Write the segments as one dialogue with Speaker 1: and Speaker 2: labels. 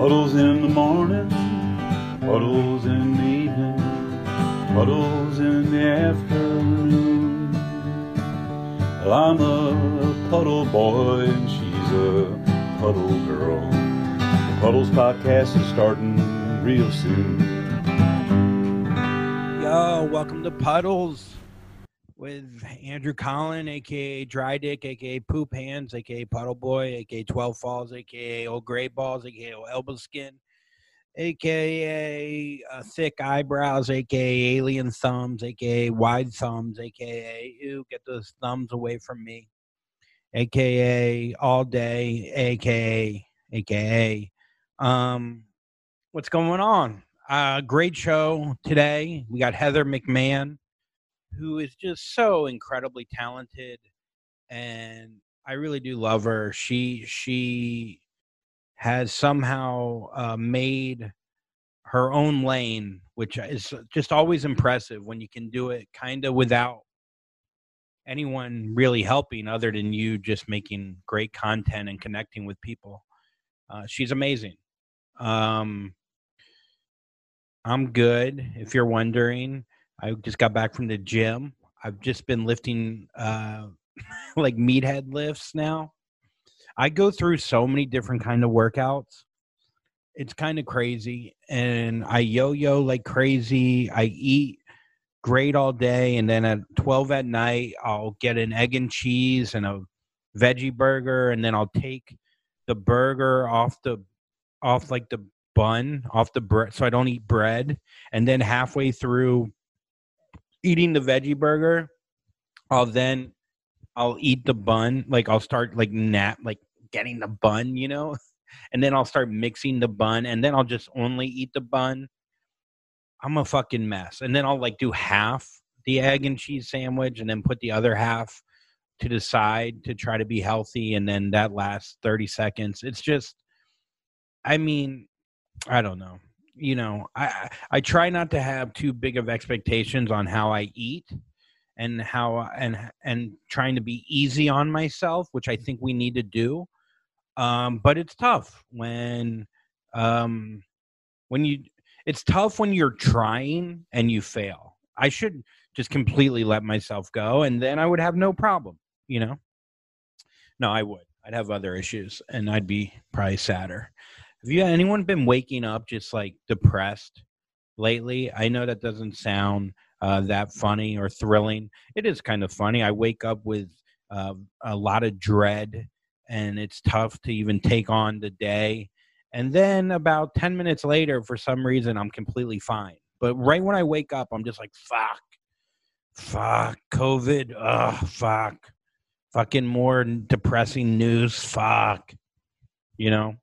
Speaker 1: Puddles in the morning, puddles in the evening, puddles in the afternoon. Well, I'm a puddle boy and she's a puddle girl. The Puddles podcast is starting real soon.
Speaker 2: Yo, welcome to Puddles with Andrew Collin, aka Dry Dick, aka Poop Hands, aka Puddle Boy, aka 12 Falls, aka Old Gray Balls, aka Old Elbow Skin, aka uh, Thick Eyebrows, aka Alien Thumbs, aka Wide Thumbs, aka Ew, get those thumbs away from me, aka All Day, aka, aka. Um, what's going on? Uh, great show today. We got Heather McMahan who is just so incredibly talented and I really do love her. She she has somehow uh, made her own lane, which is just always impressive when you can do it kind of without anyone really helping other than you just making great content and connecting with people. Uh, she's amazing. Um, I'm good. If you're wondering, I just got back from the gym. I've just been lifting uh, like meathead lifts now. I go through so many different kind of workouts. It's kind of crazy, and I yo-yo like crazy. I eat great all day, and then at twelve at night, I'll get an egg and cheese and a veggie burger, and then I'll take the burger off the off like the bun off the bread, so I don't eat bread. And then halfway through eating the veggie burger, I'll then I'll eat the bun. Like I'll start like nap like getting the bun, you know, and then I'll start mixing the bun, and then I'll just only eat the bun. I'm a fucking mess, and then I'll like do half the egg and cheese sandwich, and then put the other half to the side to try to be healthy, and then that lasts 30 seconds. It's just, I mean, I don't know you know i i try not to have too big of expectations on how i eat and how and and trying to be easy on myself which i think we need to do. Um but it's tough when um when you it's tough when you're trying and you fail. I should just completely let myself go and then i would have no problem you know? No i would. I'd have other issues and i'd be probably sadder have you anyone been waking up just like depressed lately? I know that doesn't sound uh, that funny or thrilling. It is kind of funny. I wake up with uh, a lot of dread, and it's tough to even take on the day. And then about 10 minutes later, for some reason, I'm completely fine. But right when I wake up, I'm just like, fuck, fuck, COVID, ugh, fuck, fucking more depressing news, fuck, you know?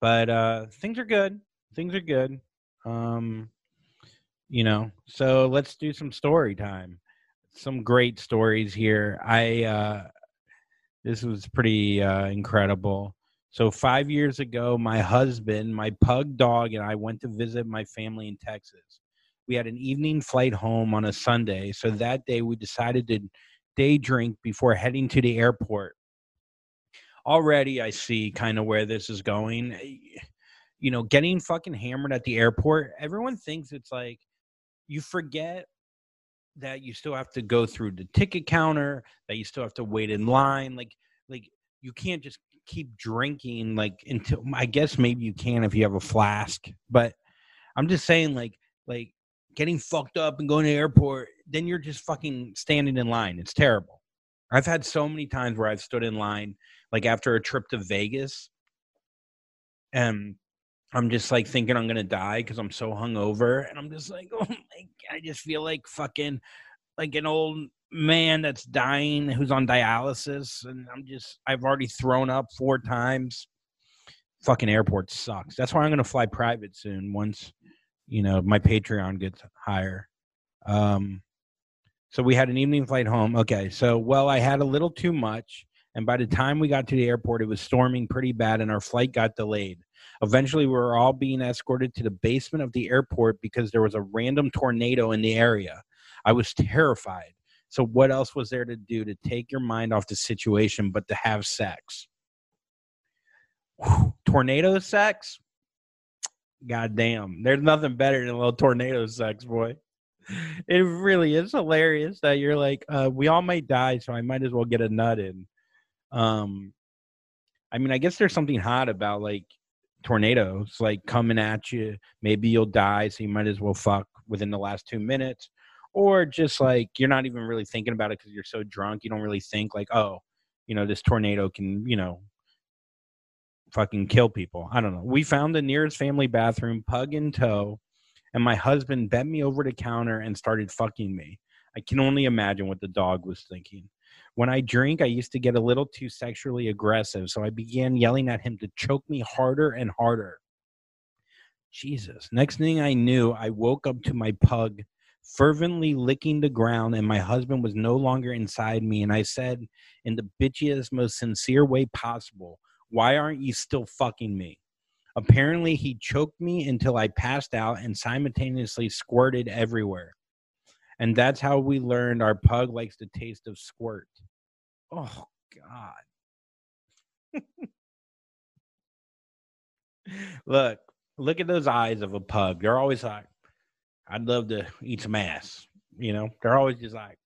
Speaker 2: But uh, things are good. Things are good. Um, you know, so let's do some story time. Some great stories here. I uh, this was pretty uh, incredible. So five years ago, my husband, my pug dog, and I went to visit my family in Texas. We had an evening flight home on a Sunday, so that day we decided to day drink before heading to the airport already I see kind of where this is going. Eh, you know, getting fucking hammered at the airport, everyone thinks it's like you forget that you still have to go through the ticket counter, that you still have to wait in line. Like, like you can't just keep drinking like until I guess maybe you can if you have a flask, but I'm just saying like like getting fucked up and going to the airport, then you're just fucking standing in line. It's terrible. I've had so many times where I've stood in line like after a trip to Vegas, and I'm just like thinking I'm gonna die because I'm so hungover, and I'm just like, oh my, I just feel like fucking like an old man that's dying who's on dialysis, and I'm just I've already thrown up four times. Fucking airport sucks. That's why I'm gonna fly private soon once you know my Patreon gets higher. Um, so we had an evening flight home. Okay, so well, I had a little too much. And by the time we got to the airport, it was storming pretty bad and our flight got delayed. Eventually, we were all being escorted to the basement of the airport because there was a random tornado in the area. I was terrified. So, what else was there to do to take your mind off the situation but to have sex? Whew, tornado sex. God damn, there's nothing better than a little tornado sex, boy. It really is hilarious that you're like, uh, we all might die, so I might as well get a nut in. Um, I mean, I guess there's something hot about like tornadoes, like coming at you. Maybe you'll die, so you might as well fuck within the last two minutes, or just like you're not even really thinking about it because you're so drunk, you don't really think like, oh, you know, this tornado can, you know, fucking kill people. I don't know. We found the nearest family bathroom, pug in tow, and my husband bent me over the counter and started fucking me. I can only imagine what the dog was thinking. When I drink, I used to get a little too sexually aggressive, so I began yelling at him to choke me harder and harder. Jesus. Next thing I knew, I woke up to my pug fervently licking the ground, and my husband was no longer inside me. And I said, in the bitchiest, most sincere way possible, Why aren't you still fucking me? Apparently, he choked me until I passed out and simultaneously squirted everywhere. And that's how we learned our pug likes the taste of squirt. Oh, God. look, look at those eyes of a pug. They're always like, I'd love to eat some ass. You know, they're always just like,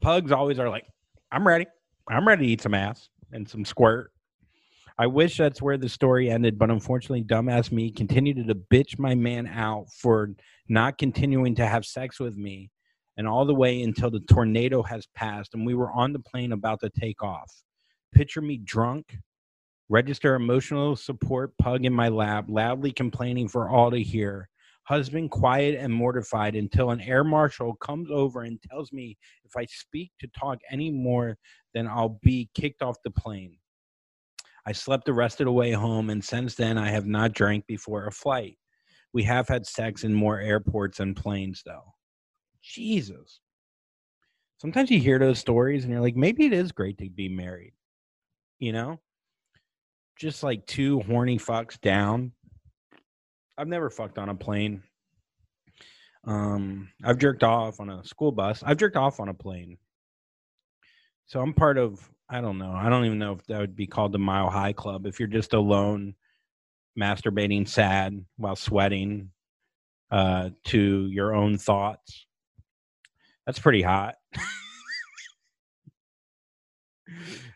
Speaker 2: pugs always are like, I'm ready. I'm ready to eat some ass and some squirt. I wish that's where the story ended, but unfortunately, dumbass me continued to bitch my man out for not continuing to have sex with me, and all the way until the tornado has passed and we were on the plane about to take off. Picture me drunk, register emotional support pug in my lap, loudly complaining for all to hear. Husband quiet and mortified until an air marshal comes over and tells me if I speak to talk any more, then I'll be kicked off the plane. I slept the rest of the way home, and since then, I have not drank before a flight. We have had sex in more airports and planes, though. Jesus. Sometimes you hear those stories and you're like, maybe it is great to be married. You know? Just like two horny fucks down. I've never fucked on a plane. Um, I've jerked off on a school bus. I've jerked off on a plane. So I'm part of I don't know. I don't even know if that would be called the Mile High Club. If you're just alone, masturbating sad while sweating uh, to your own thoughts, that's pretty hot.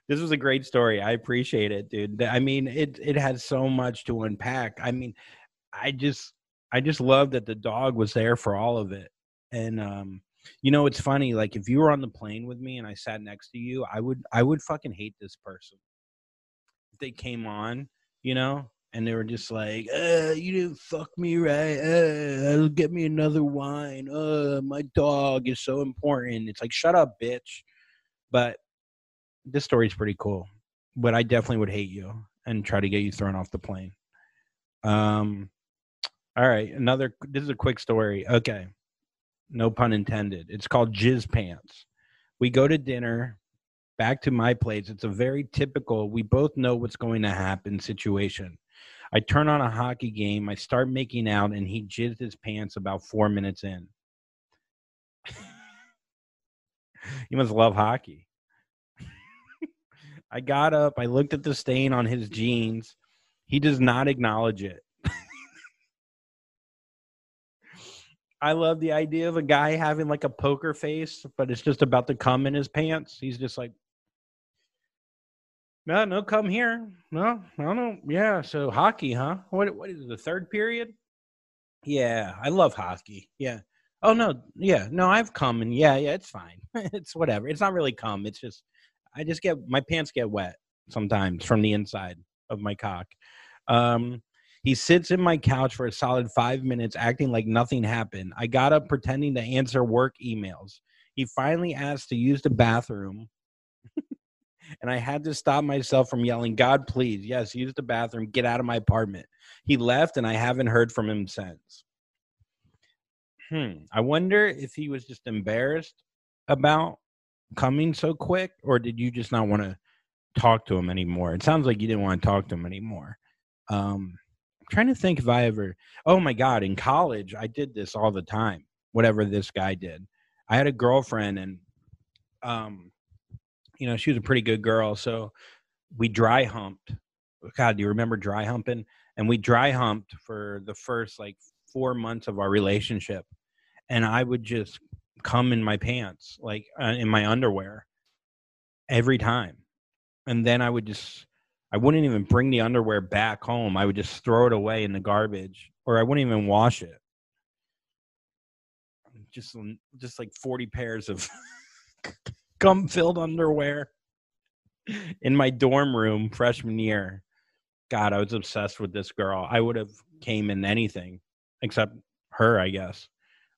Speaker 2: this was a great story. I appreciate it, dude. I mean, it it has so much to unpack. I mean, I just I just love that the dog was there for all of it. And um you know it's funny like if you were on the plane with me and i sat next to you i would i would fucking hate this person if they came on you know and they were just like uh you didn't fuck me right uh get me another wine uh my dog is so important it's like shut up bitch but this story's pretty cool but i definitely would hate you and try to get you thrown off the plane um all right another this is a quick story okay no pun intended. It's called Jizz Pants. We go to dinner back to my place. It's a very typical, we both know what's going to happen situation. I turn on a hockey game, I start making out, and he jizzed his pants about four minutes in. you must love hockey. I got up, I looked at the stain on his jeans. He does not acknowledge it. I love the idea of a guy having like a poker face, but it's just about to come in his pants. He's just like, no, no, come here. No, I don't know. Yeah, so hockey, huh? What? What is it, the third period? Yeah, I love hockey. Yeah. Oh no, yeah, no, I've come and yeah, yeah, it's fine. it's whatever. It's not really come. It's just I just get my pants get wet sometimes from the inside of my cock. Um, he sits in my couch for a solid five minutes, acting like nothing happened. I got up pretending to answer work emails. He finally asked to use the bathroom. And I had to stop myself from yelling, God, please, yes, use the bathroom, get out of my apartment. He left, and I haven't heard from him since. Hmm. I wonder if he was just embarrassed about coming so quick, or did you just not want to talk to him anymore? It sounds like you didn't want to talk to him anymore. Um, I'm trying to think if I ever. Oh my god! In college, I did this all the time. Whatever this guy did, I had a girlfriend, and um, you know, she was a pretty good girl. So we dry humped God, do you remember dry humping? And we dry humped for the first like four months of our relationship, and I would just come in my pants, like uh, in my underwear, every time, and then I would just. I wouldn't even bring the underwear back home. I would just throw it away in the garbage, or I wouldn't even wash it. Just, just like forty pairs of gum-filled underwear in my dorm room freshman year. God, I was obsessed with this girl. I would have came in anything except her, I guess.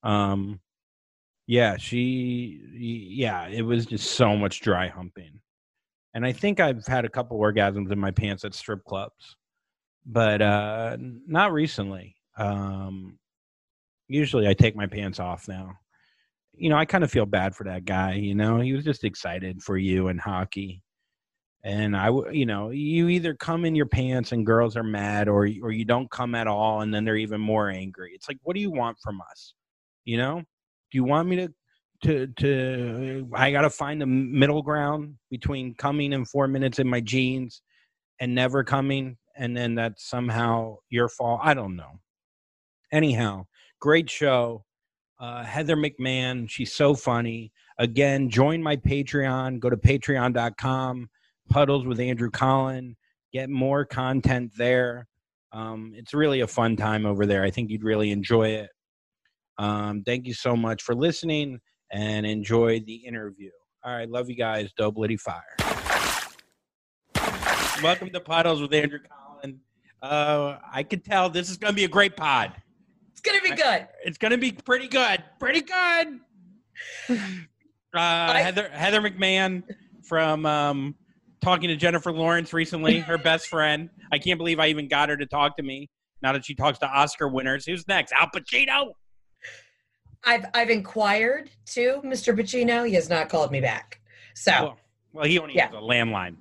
Speaker 2: Um, yeah, she, yeah, it was just so much dry humping. And I think I've had a couple orgasms in my pants at strip clubs, but uh, not recently. Um, usually I take my pants off now. You know, I kind of feel bad for that guy. You know, he was just excited for you and hockey and I, you know, you either come in your pants and girls are mad, or or you don't come at all, and then they're even more angry. It's like, what do you want from us? You know, do you want me to, to, to? I got to find the middle ground between coming in four minutes in my jeans and never coming, and then that's somehow your fault. I don't know. Anyhow, great show. Uh, Heather McMahan, she's so funny. Again, join my Patreon. Go to patreon.com Puddles with Andrew Collin. Get more content there. Um, it's really a fun time over there. I think you'd really enjoy it. Um, thank you so much for listening and enjoy the interview. All right, love you guys. Dope Liddy Fire. Welcome to Puddles with Andrew Collin. Uh, I can tell this is going to be a great pod.
Speaker 3: It's going to be good.
Speaker 2: It's going to be pretty good. Pretty good. Uh, I, Heather Heather McMahan from um, talking to Jennifer Lawrence recently, her best friend. I can't believe I even got her to talk to me. Now that she talks to Oscar winners, who's next? Al Pacino.
Speaker 3: I've I've inquired to Mr. Pacino. He has not called me back. So
Speaker 2: well, well he only yeah. has a landline.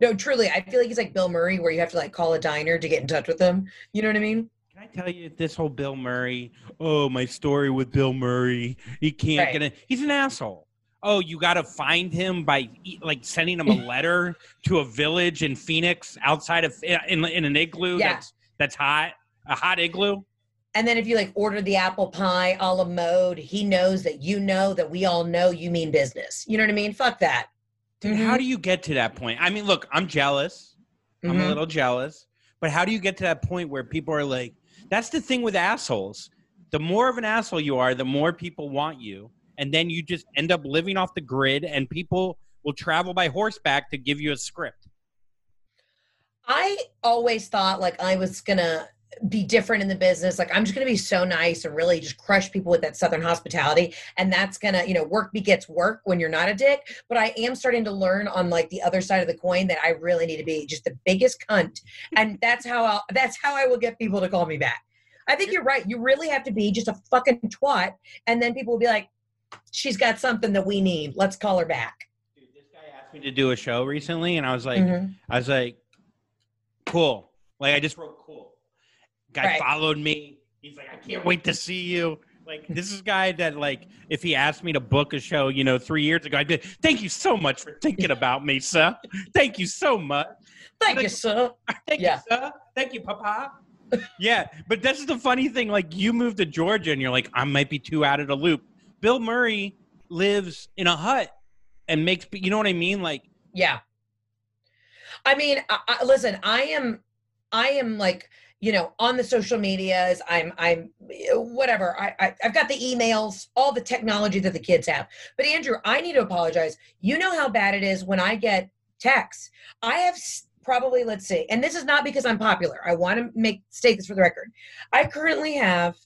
Speaker 3: No, truly, I feel like he's like Bill Murray, where you have to like call a diner to get in touch with him. You know what I mean?
Speaker 2: Can I tell you this whole Bill Murray? Oh, my story with Bill Murray. He can't right. get in. He's an asshole oh, you got to find him by like sending him a letter to a village in Phoenix outside of in, in an igloo yeah. that's that's hot, a hot igloo.
Speaker 3: And then if you like order the apple pie a la mode, he knows that you know that we all know you mean business. You know what I mean? Fuck that.
Speaker 2: Dude, mm-hmm. how do you get to that point? I mean, look, I'm jealous. Mm-hmm. I'm a mm-hmm. little jealous. But how do you get to that point where people are like, that's the thing with assholes. The more of an asshole you are, the more people want you and then you just end up living off the grid and people will travel by horseback to give you a script
Speaker 3: i always thought like i was gonna be different in the business like i'm just gonna be so nice and really just crush people with that southern hospitality and that's gonna you know work begets work when you're not a dick but i am starting to learn on like the other side of the coin that i really need to be just the biggest cunt and that's how I'll, that's how i will get people to call me back I think you're right. You really have to be just a fucking twat, and then people will be like, she's got something that we need. Let's call her back.
Speaker 2: Dude, this guy asked me to do a show recently, and I was like, mm-hmm. I was like, cool. Like I just wrote cool. Guy right. followed me. He's like, I can't wait to see you. Like this is a guy that like if he asked me to book a show, you know, three years ago, I'd be thank you so much for thinking about me, sir. Thank you so much.
Speaker 3: Thank you, sir.
Speaker 2: Thank yeah. you, sir. Thank you, Papa. yeah, but this is the funny thing. Like you moved to Georgia, and you're like, I might be too out of the loop. Bill Murray lives in a hut and makes you know what I mean? Like
Speaker 3: yeah. I mean, I, I, listen, I am, I am like, you know, on the social medias. I'm, I'm, whatever. I, I, I've got the emails, all the technology that the kids have. But Andrew, I need to apologize. You know how bad it is when I get texts. I have probably, let's see, and this is not because I'm popular. I want to make state this for the record. I currently have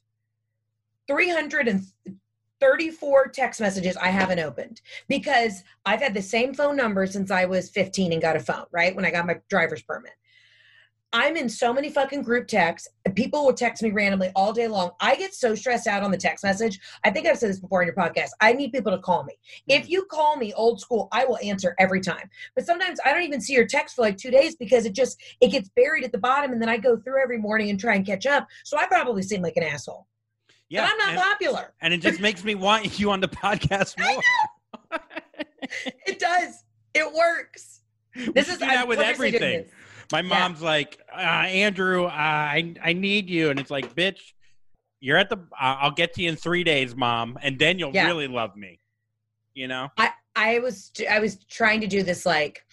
Speaker 3: 334 text messages I haven't opened because I've had the same phone number since I was 15 and got a phone, right? When I got my driver's permit. I'm in so many fucking group texts. People will text me randomly all day long. I get so stressed out on the text message. I think I've said this before in your podcast. I need people to call me. If mm. you call me old school, I will answer every time. But sometimes I don't even see your text for like two days because it just it gets buried at the bottom, and then I go through every morning and try and catch up. So I probably seem like an asshole. Yeah, I'm not
Speaker 2: and,
Speaker 3: popular.
Speaker 2: And it just makes me want you on the podcast more.
Speaker 3: it does. It works.
Speaker 2: This is that with everything. My mom's like, uh, Andrew, uh, I I need you, and it's like, bitch, you're at the. Uh, I'll get to you in three days, mom, and then you'll
Speaker 3: Yeah.
Speaker 2: really love me. You know?
Speaker 3: I was I was trying to do this like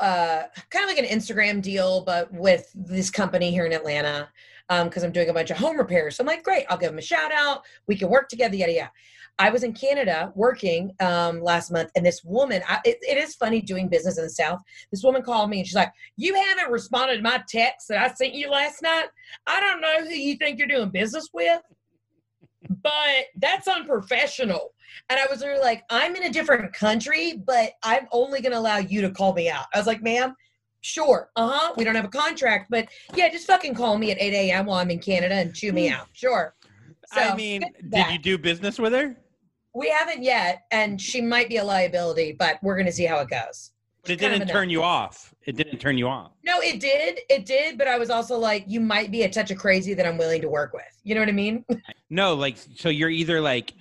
Speaker 3: uh kind of like an Instagram deal, but with this company here in Atlanta. Um, because I'm doing a bunch of home repairs. So I'm like, great, I'll give them a shout out. We can work together, yada yada. I was in Canada working um last month, and this woman, I, it, it is funny doing business in the South. This woman called me and she's like, You haven't responded to my text that I sent you last night. I don't know who you think you're doing business with, but that's unprofessional. And I was literally like, I'm in a different country, but I'm only going to allow you to call me out. I was like, ma'am, sure. Uh huh. We don't have a contract, but yeah, just fucking call me at 8 a.m. while I'm in Canada and chew me out. Sure. So,
Speaker 2: I mean, did you do business with her?
Speaker 3: We haven't yet, and she might be a liability, but we're going to see how it goes.
Speaker 2: But it didn't turn you off. It didn't turn you off.
Speaker 3: No, it did. It did. But I was also like, you might be a touch of crazy that I'm willing to work with. You know what I mean?
Speaker 2: No, like so you're either like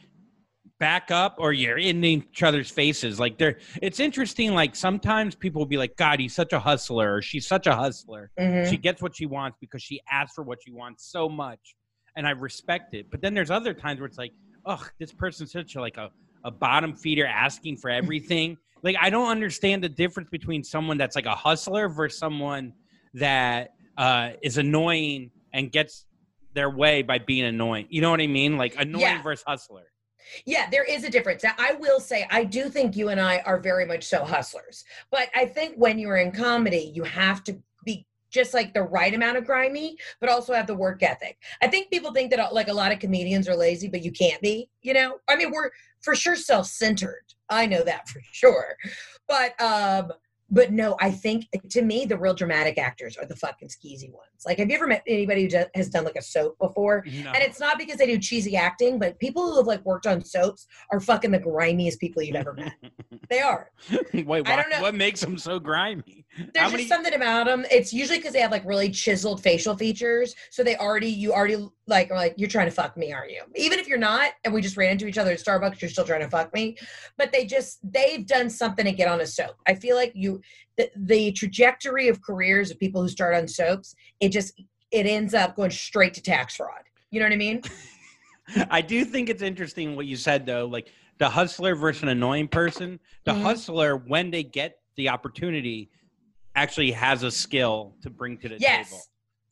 Speaker 2: back up or you're in each other's faces. Like there it's interesting, like sometimes people will be like, God, he's such a hustler, or she's such a hustler.
Speaker 3: Mhm.
Speaker 2: She gets what she wants because she asks for what she wants so much. And I respect it. But then there's other times where it's like, ugh, this person's such a like a, a bottom feeder asking for everything. like I don't understand the difference between someone that's like a hustler versus someone that uh, is annoying and gets their way by being annoying. You know what I mean? Like annoying
Speaker 3: Yeah.
Speaker 2: versus hustler.
Speaker 3: Yeah, there is a difference. Now, I will say, I do think you and I are very much so hustlers. But I think when you're in comedy, you have to just like the right amount of grimy, but also have the work ethic. I think people think that uh, like a lot of comedians are lazy, but you can't be, you know? I mean, we're for sure self centered. I know that for sure. But, um, but no, I think to me, the real dramatic actors are the fucking skeezy ones. Like, have you ever met anybody who has done like a soap before?
Speaker 2: No.
Speaker 3: And it's not because they do cheesy acting, but people who have like worked on soaps are fucking the grimiest people you've ever met. They are.
Speaker 2: Wait, why,
Speaker 3: I don't know.
Speaker 2: what makes them so grimy?
Speaker 3: There's just something about them. It's usually because they have like really chiseled facial features. So they already, you already like are like, you're trying to fuck me, aren't you? Even if you're not, and we just ran into each other at Starbucks, you're still trying to fuck me. But they just, they've done something to get on a soap. I feel like you, the, the trajectory of careers of people who start on soaps, it just, it ends up going straight to tax fraud. You know what I mean?
Speaker 2: I do think it's interesting what you said though, like the hustler versus an annoying person. The
Speaker 3: Mhm.
Speaker 2: hustler, when they get the opportunity, actually has a skill to bring to the
Speaker 3: Yes.
Speaker 2: table.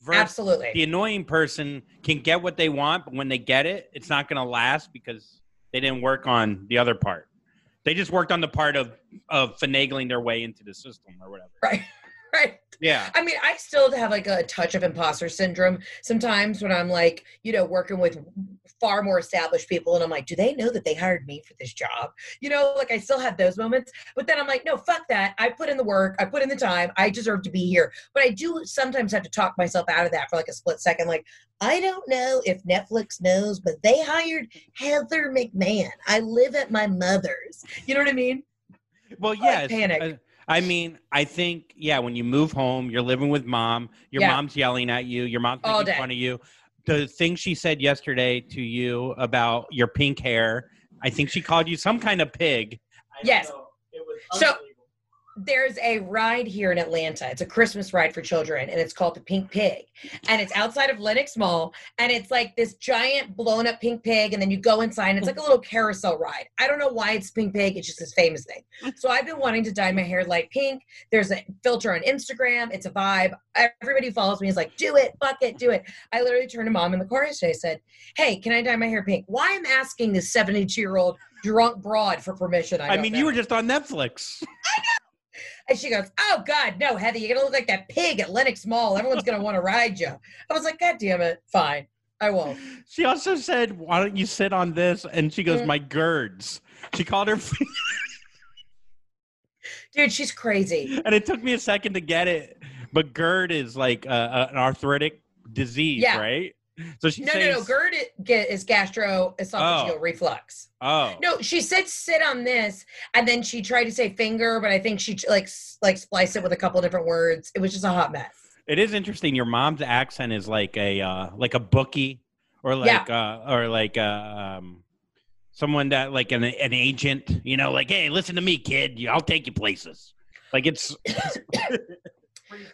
Speaker 2: Versus
Speaker 3: Absolutely.
Speaker 2: the annoying person can get what they want, but when they get it, it's not going to last because they didn't work on the other part. They just worked on the part of of finagling their way into the system or whatever.
Speaker 3: Right. Right.
Speaker 2: Yeah.
Speaker 3: I mean, I still have like a touch of imposter syndrome sometimes when I'm like, you know, working with far more established people and I'm like, do they know that they hired me for this job? You know, like I still have those moments. But then I'm like, no, fuck that. I put in the work, I put in the time, I deserve to be here. But I do sometimes have to talk myself out of that for like a split second. Like, I don't know if Netflix knows, but they hired Heather McMahan. I live at my mother's. You know what I mean?
Speaker 2: Well,
Speaker 3: like
Speaker 2: yes.
Speaker 3: panic.
Speaker 2: uh, I mean, I think, yeah, when you move home, you're living with mom, your
Speaker 3: Yeah.
Speaker 2: mom's yelling at you, your mom's
Speaker 3: All
Speaker 2: making
Speaker 3: day.
Speaker 2: fun of you. The thing she said yesterday to you about your pink hair, I think she called you some kind of pig. I don't
Speaker 3: Yes.
Speaker 2: know. It was
Speaker 3: So-
Speaker 2: unbelievable.
Speaker 3: There's a ride here in Atlanta. It's a Christmas ride for children, and it's called the Pink Pig. And it's outside of Lenox Mall, and it's like this giant blown up pink pig. And then you go inside, and it's like a little carousel ride. I don't know why it's Pink Pig. It's just this famous thing. So I've been wanting to dye my hair light pink. There's a filter on Instagram. It's a vibe. Everybody who follows me is like, do it, fuck it, do it. I literally turned to mom in the car yesterday. And said, "Hey, can I dye my hair pink? Why am asking this 72 year old drunk broad for permission? I,
Speaker 2: I mean,
Speaker 3: know."
Speaker 2: you were just on Netflix.
Speaker 3: And she goes, Oh God, no, Heather, you're gonna look like that pig at Lenox Mall. Everyone's gonna want to ride you. I was like, God damn it, fine. I won't.
Speaker 2: She also said, "Why don't you sit on this?" And she goes,
Speaker 3: Mm.
Speaker 2: "My girds." She called her,
Speaker 3: Dude, she's crazy.
Speaker 2: and it took me a second to get it. But GERD is like uh, an arthritic disease,
Speaker 3: Yeah.
Speaker 2: right? So she
Speaker 3: No,
Speaker 2: says,
Speaker 3: no, no. GERD is gastroesophageal
Speaker 2: Oh.
Speaker 3: reflux.
Speaker 2: Oh,
Speaker 3: No, she said sit on this, and then she tried to say finger, but I think she like like spliced it with a couple different words. It was just a hot mess.
Speaker 2: it is interesting. Your mom's accent is like a uh, like a bookie, or like uh, or like uh, um, someone that like an an agent. You know, like, hey, listen to me, kid. I'll take you places. Like it's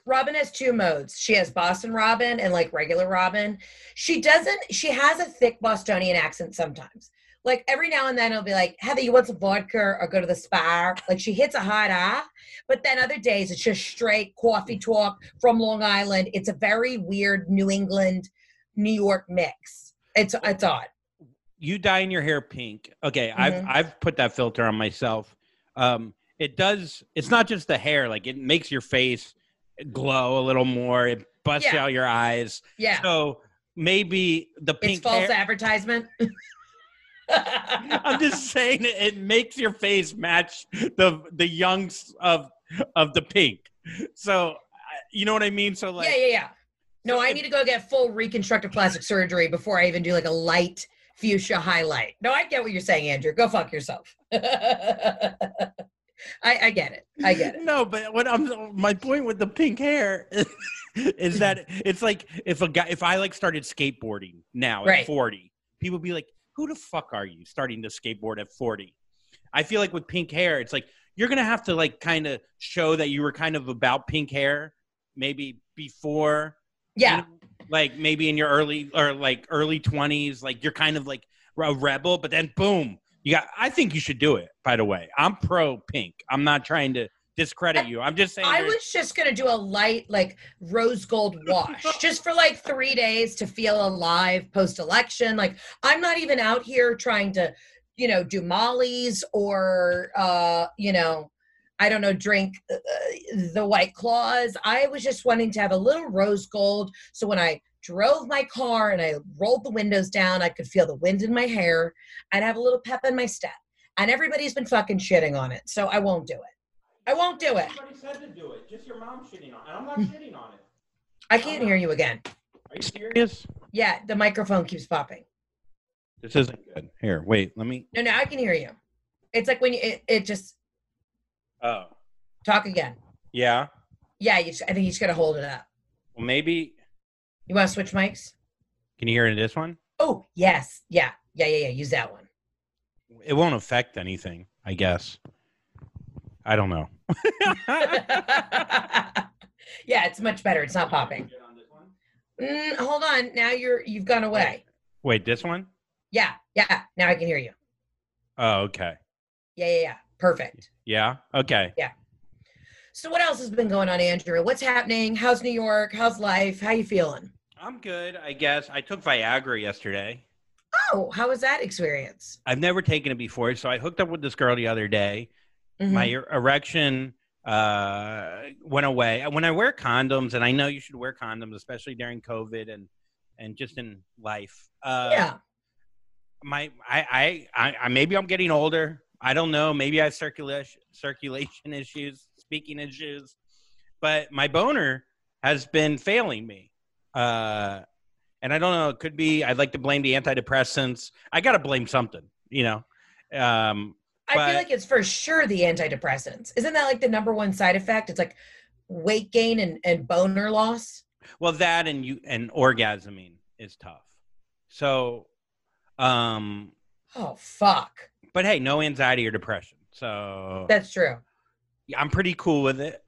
Speaker 3: Robin has two modes. She has Boston Robin and like regular Robin. She doesn't. She has a thick Bostonian accent sometimes. Like every now and then, it'll be like, "Heather, you want some vodka or go to the spa?" Like she hits a hard ah, but then other days it's just straight coffee talk from Long Island. It's a very weird New England, New York mix. It's it's odd.
Speaker 2: You dyeing your hair pink. Okay, I've
Speaker 3: Mhm.
Speaker 2: I've put that filter on myself. Um, it does. It's not just the hair. Like it makes your face glow a little more. It busts
Speaker 3: Yeah.
Speaker 2: out your eyes.
Speaker 3: Yeah,
Speaker 2: So maybe the pink it's
Speaker 3: false
Speaker 2: hair.
Speaker 3: advertisement.
Speaker 2: I'm just saying it, makes your face match the the youngs of of the pink. So you know what I mean. So like
Speaker 3: yeah, yeah, yeah. No,
Speaker 2: So
Speaker 3: I need to go get full reconstructive plastic surgery before I even do like a light fuchsia highlight. No, I get what you're saying, Andrew. Go fuck yourself. I, I get it. I get it.
Speaker 2: No, but what I'm my point with the pink hair is that it's like if a guy if I like started skateboarding now at
Speaker 3: Right.
Speaker 2: 40, people be like, "Who the fuck are you starting to skateboard at 40?" I feel like with pink hair, it's like you're gonna have to like kind of show that you were kind of about pink hair, maybe before, you
Speaker 3: Yeah.
Speaker 2: know, like maybe in your early or like early 20s, like you're kind of like a rebel, but then boom, you got. I think you should do it. By the way, I'm pro pink. I'm not trying to discredit you. I'm just saying.
Speaker 3: I was just gonna do a light like rose gold wash just for like three days to feel alive post election. Like I'm not even out here trying to, you know, do mollies or uh, you know, I don't know, drink uh, the white claws. I was just wanting to have a little rose gold so when I drove my car and I rolled the windows down, I could feel the wind in my hair. I'd have a little pep in my step. And everybody's been fucking shitting on it, so I won't do it. I won't do it.
Speaker 2: Somebody said to do it. Just your mom shitting on it. I'm not shitting on it.
Speaker 3: I can't hear you again.
Speaker 2: Are you serious?
Speaker 3: Yeah, the microphone keeps popping.
Speaker 2: This isn't good. Here, wait. Let me.
Speaker 3: No, no, I can hear you. It's like when you it, it just
Speaker 2: Oh,
Speaker 3: talk again.
Speaker 2: yeah.
Speaker 3: Yeah, you just, I think you just gotta hold it up.
Speaker 2: Well, maybe.
Speaker 3: You want to switch mics?
Speaker 2: Can you hear it in this one?
Speaker 3: Oh yes, yeah, yeah, yeah, yeah. Use that one.
Speaker 2: It won't affect anything, I guess. I don't know.
Speaker 3: yeah, it's much better. It's not popping. Mm, hold on. Now you're you've gone away.
Speaker 2: Wait, this one?
Speaker 3: Yeah, yeah. Now I can hear you.
Speaker 2: Oh, okay.
Speaker 3: Yeah, yeah, yeah. Perfect.
Speaker 2: Yeah. Okay. Yeah.
Speaker 3: So what else has been going on, Andrew? What's happening? How's New York? How's life? How you feeling?
Speaker 2: I'm good, I guess. I took Viagra yesterday.
Speaker 3: Oh, how was that experience?
Speaker 2: I've never taken it before, so I hooked up with this girl the other day.
Speaker 3: Mhm.
Speaker 2: My er- erection uh, went away. When I wear condoms, and I know you should wear condoms, especially during COVID and and just in life. Uh,
Speaker 3: yeah.
Speaker 2: my I, I I I maybe I'm getting older. I don't know. Maybe I have circulation circulation issues, speaking issues, but my boner has been failing me. Uh, and I don't know. It could be. I'd like to blame the antidepressants. I got to blame something. You know. Um,
Speaker 3: I
Speaker 2: but-
Speaker 3: feel like it's for sure the antidepressants. Isn't that like the number one side effect? It's like weight gain and, and boner loss.
Speaker 2: well, that and you and orgasming is tough. So, um,
Speaker 3: Oh fuck.
Speaker 2: But hey, no anxiety or depression. So
Speaker 3: That's true.
Speaker 2: yeah, I'm pretty cool with it.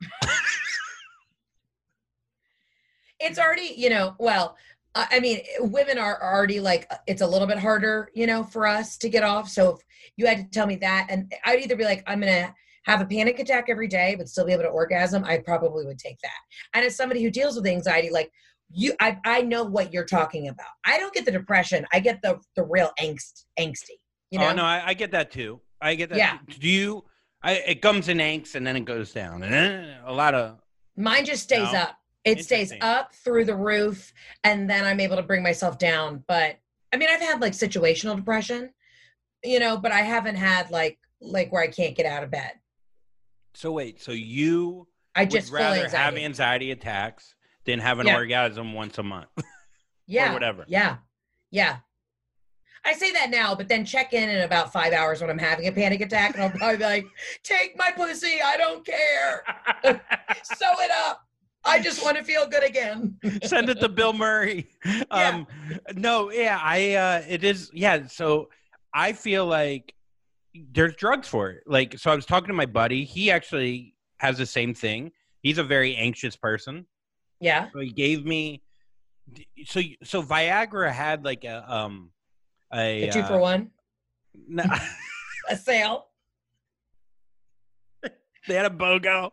Speaker 3: It's already, you know, well, I I mean, women are already like uh, it's a little bit harder, you know, for us to get off. So if you had to tell me that, and I'd either be like, I'm gonna have a panic attack every day, but still be able to orgasm, I probably would take that. And as somebody who deals with anxiety, like you, I, I know what you're talking about. I don't get the depression. I get the the real angst, angsty. You oh, know,
Speaker 2: oh no, I, I get that too. I get that.
Speaker 3: Yeah.
Speaker 2: too. Do you? I, it comes in angst and then it goes down, and then a lot of.
Speaker 3: Mine just stays up. It stays up through the roof, and then I'm able to bring myself down. But I mean, I've had like situational depression, you know, but I haven't had like like where I can't get out of bed.
Speaker 2: So wait, so you
Speaker 3: I just
Speaker 2: rather have
Speaker 3: anxiety.
Speaker 2: anxiety attacks than have an
Speaker 3: Yeah.
Speaker 2: orgasm once a month?
Speaker 3: yeah,
Speaker 2: whatever.
Speaker 3: Yeah, yeah. I say that now, but then check in in about five hours when I'm having a panic attack, and I'll probably be like, "Take my pussy, I don't care. Sew it up. I just want to feel good again."
Speaker 2: Send it to Bill Murray. Um, no, yeah, I. Uh, it is. Yeah, so I feel like there's drugs for it. Like, so I was talking to my buddy. He actually has the same thing, he's a very anxious person.
Speaker 3: Yeah.
Speaker 2: So he gave me. So so Viagra had like a um a,
Speaker 3: A two for
Speaker 2: uh,
Speaker 3: one.
Speaker 2: no,
Speaker 3: A sale.
Speaker 2: they had a BOGO.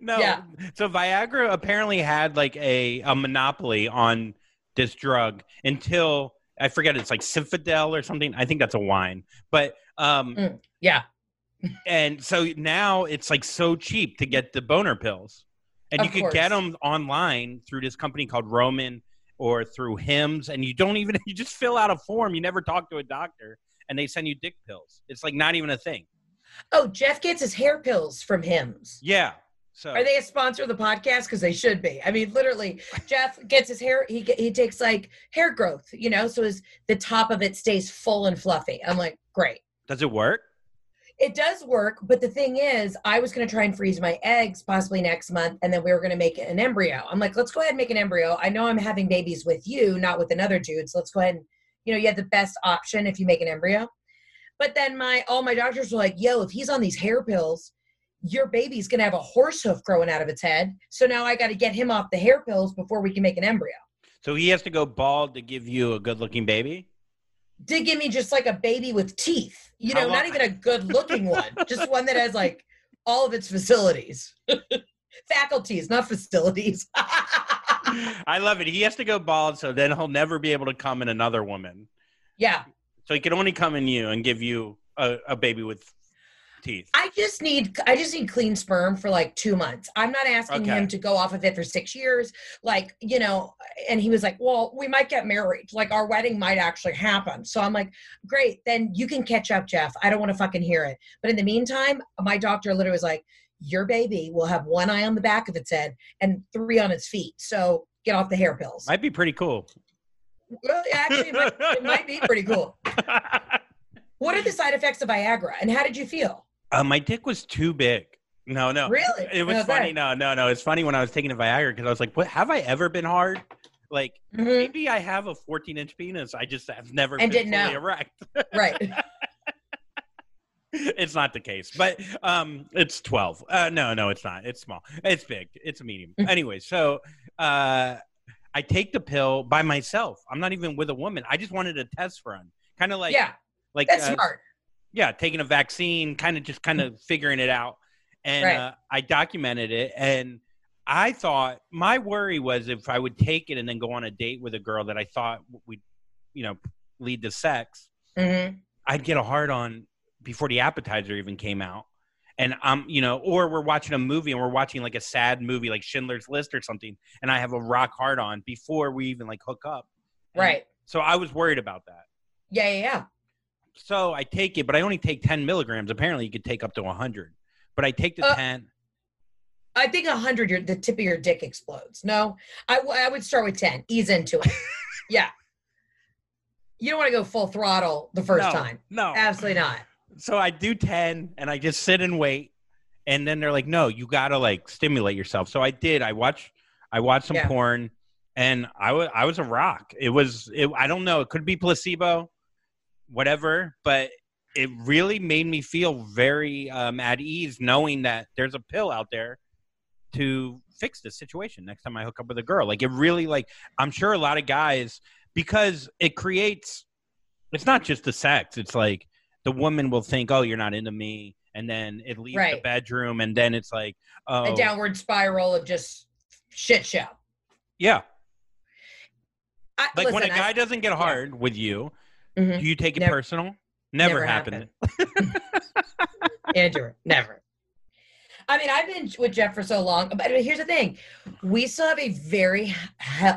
Speaker 2: No.
Speaker 3: Yeah.
Speaker 2: So Viagra apparently had like a, a monopoly on this drug until I forget it's like Symphadel or something. I think that's a wine. But um
Speaker 3: Mm, yeah.
Speaker 2: and so now it's like so cheap to get the boner pills. And
Speaker 3: Of
Speaker 2: you could get them online through this company called Roman or through Hims and you don't even you just fill out a form, you never talk to a doctor and they send you dick pills. It's like not even a thing.
Speaker 3: Oh, Jeff gets his hair pills from Hims.
Speaker 2: Yeah. So
Speaker 3: Are they a sponsor of the podcast? Because they should be. I mean, literally, Jeff gets his hair. He he takes like hair growth, you know, so his the top of it stays full and fluffy. I'm like, great.
Speaker 2: does it work?
Speaker 3: It does work, but the thing is, I was going to try and freeze my eggs possibly next month, and then we were going to make an embryo. I'm like, let's go ahead and make an embryo. I know I'm having babies with you, not with another dude. So let's go ahead and, you know, you have the best option if you make an embryo. But then my all my doctors were like, yo, if he's on these hair pills, your baby's going to have a horse hoof growing out of its head. So now I got to get him off the hair pills before we can make an embryo.
Speaker 2: So he has to go bald to give you a good looking baby?
Speaker 3: Did give me just like a baby with teeth, you know, not even a good looking one, just one that has like all of its facilities, faculties, not facilities.
Speaker 2: I love it. He has to go bald so then he'll never be able to come in another woman.
Speaker 3: yeah,
Speaker 2: So he can only come in you and give you a, a baby with teeth.
Speaker 3: I just need I just need clean sperm for like two months. I'm not asking
Speaker 2: Okay.
Speaker 3: him to go off of it for six years, like you know. And he was like, "Well, we might get married. Like our wedding might actually happen." So I'm like, "Great, then you can catch up, Jeff. I don't want to fucking hear it." But in the meantime, my doctor literally was like, "Your baby will have one eye on the back of its head and three on its feet. So get off the hair pills."
Speaker 2: Might be pretty cool.
Speaker 3: well, actually, it might, it might be pretty cool. What are the side effects of Viagra, and how did you feel?
Speaker 2: Uh, my dick was too big. No, no.
Speaker 3: Really?
Speaker 2: It was
Speaker 3: Okay.
Speaker 2: funny. No, no, no. It's funny when I was taking the Viagra because I was like, "What? Have I ever been hard? Like
Speaker 3: Mhm.
Speaker 2: maybe I have a 14 inch penis. I just have never
Speaker 3: And
Speaker 2: been fully
Speaker 3: know.
Speaker 2: erect."
Speaker 3: Right.
Speaker 2: it's not the case, but um, it's 12. Uh, no, no, it's not. It's small. It's big. It's a medium. anyway, so uh, I take the pill by myself. I'm not even with a woman. I just wanted a test run, kind of like
Speaker 3: yeah,
Speaker 2: like
Speaker 3: that's
Speaker 2: uh,
Speaker 3: smart.
Speaker 2: Yeah, taking a vaccine, kind of just kind of figuring it out. And
Speaker 3: Right.
Speaker 2: uh, I documented it. And I thought my worry was if I would take it and then go on a date with a girl that I thought would, you know, lead to sex,
Speaker 3: hmm
Speaker 2: I'd get a hard on before the appetizer even came out. And I'm, you know, or we're watching a movie and we're watching like a sad movie like Schindler's List or something, and I have a rock hard on before we even like hook up. And
Speaker 3: Right.
Speaker 2: So I was worried about that.
Speaker 3: Yeah, yeah, yeah.
Speaker 2: So I take it, but I only take 10 milligrams. Apparently, you could take up to 100. But I take the
Speaker 3: Uh,
Speaker 2: 10.
Speaker 3: I think a hundred, your the tip of your dick explodes. No, I, would start with ten. Ease into it. yeah. You don't want to go full throttle the first
Speaker 2: no,
Speaker 3: time.
Speaker 2: No.
Speaker 3: Absolutely not.
Speaker 2: So I do 10 and I just sit and wait. And then they're like, no, you got to like stimulate yourself. So I did. I watched, I watched some
Speaker 3: Yeah.
Speaker 2: porn and I was, I was a rock. It was, it, I don't know. It could be placebo, whatever, but it really made me feel very um, at ease knowing that there's a pill out there to fix this situation next time I hook up with a girl. Like it really like I'm sure a lot of guys because it creates it's not just the sex. It's like the woman will think, "Oh, you're not into me." And then it leaves the bedroom and then it's like, "Oh,
Speaker 3: A downward spiral of just shit show.
Speaker 2: yeah."
Speaker 3: I,
Speaker 2: Like when a
Speaker 3: listen, I-
Speaker 2: guy doesn't get hard with you,
Speaker 3: Mhm.
Speaker 2: do you take it
Speaker 3: Never-
Speaker 2: personal? Never,
Speaker 3: never
Speaker 2: happened.
Speaker 3: Andrew, never. I mean, I've been with Jeff for so long, but here's the thing: we still have a very he-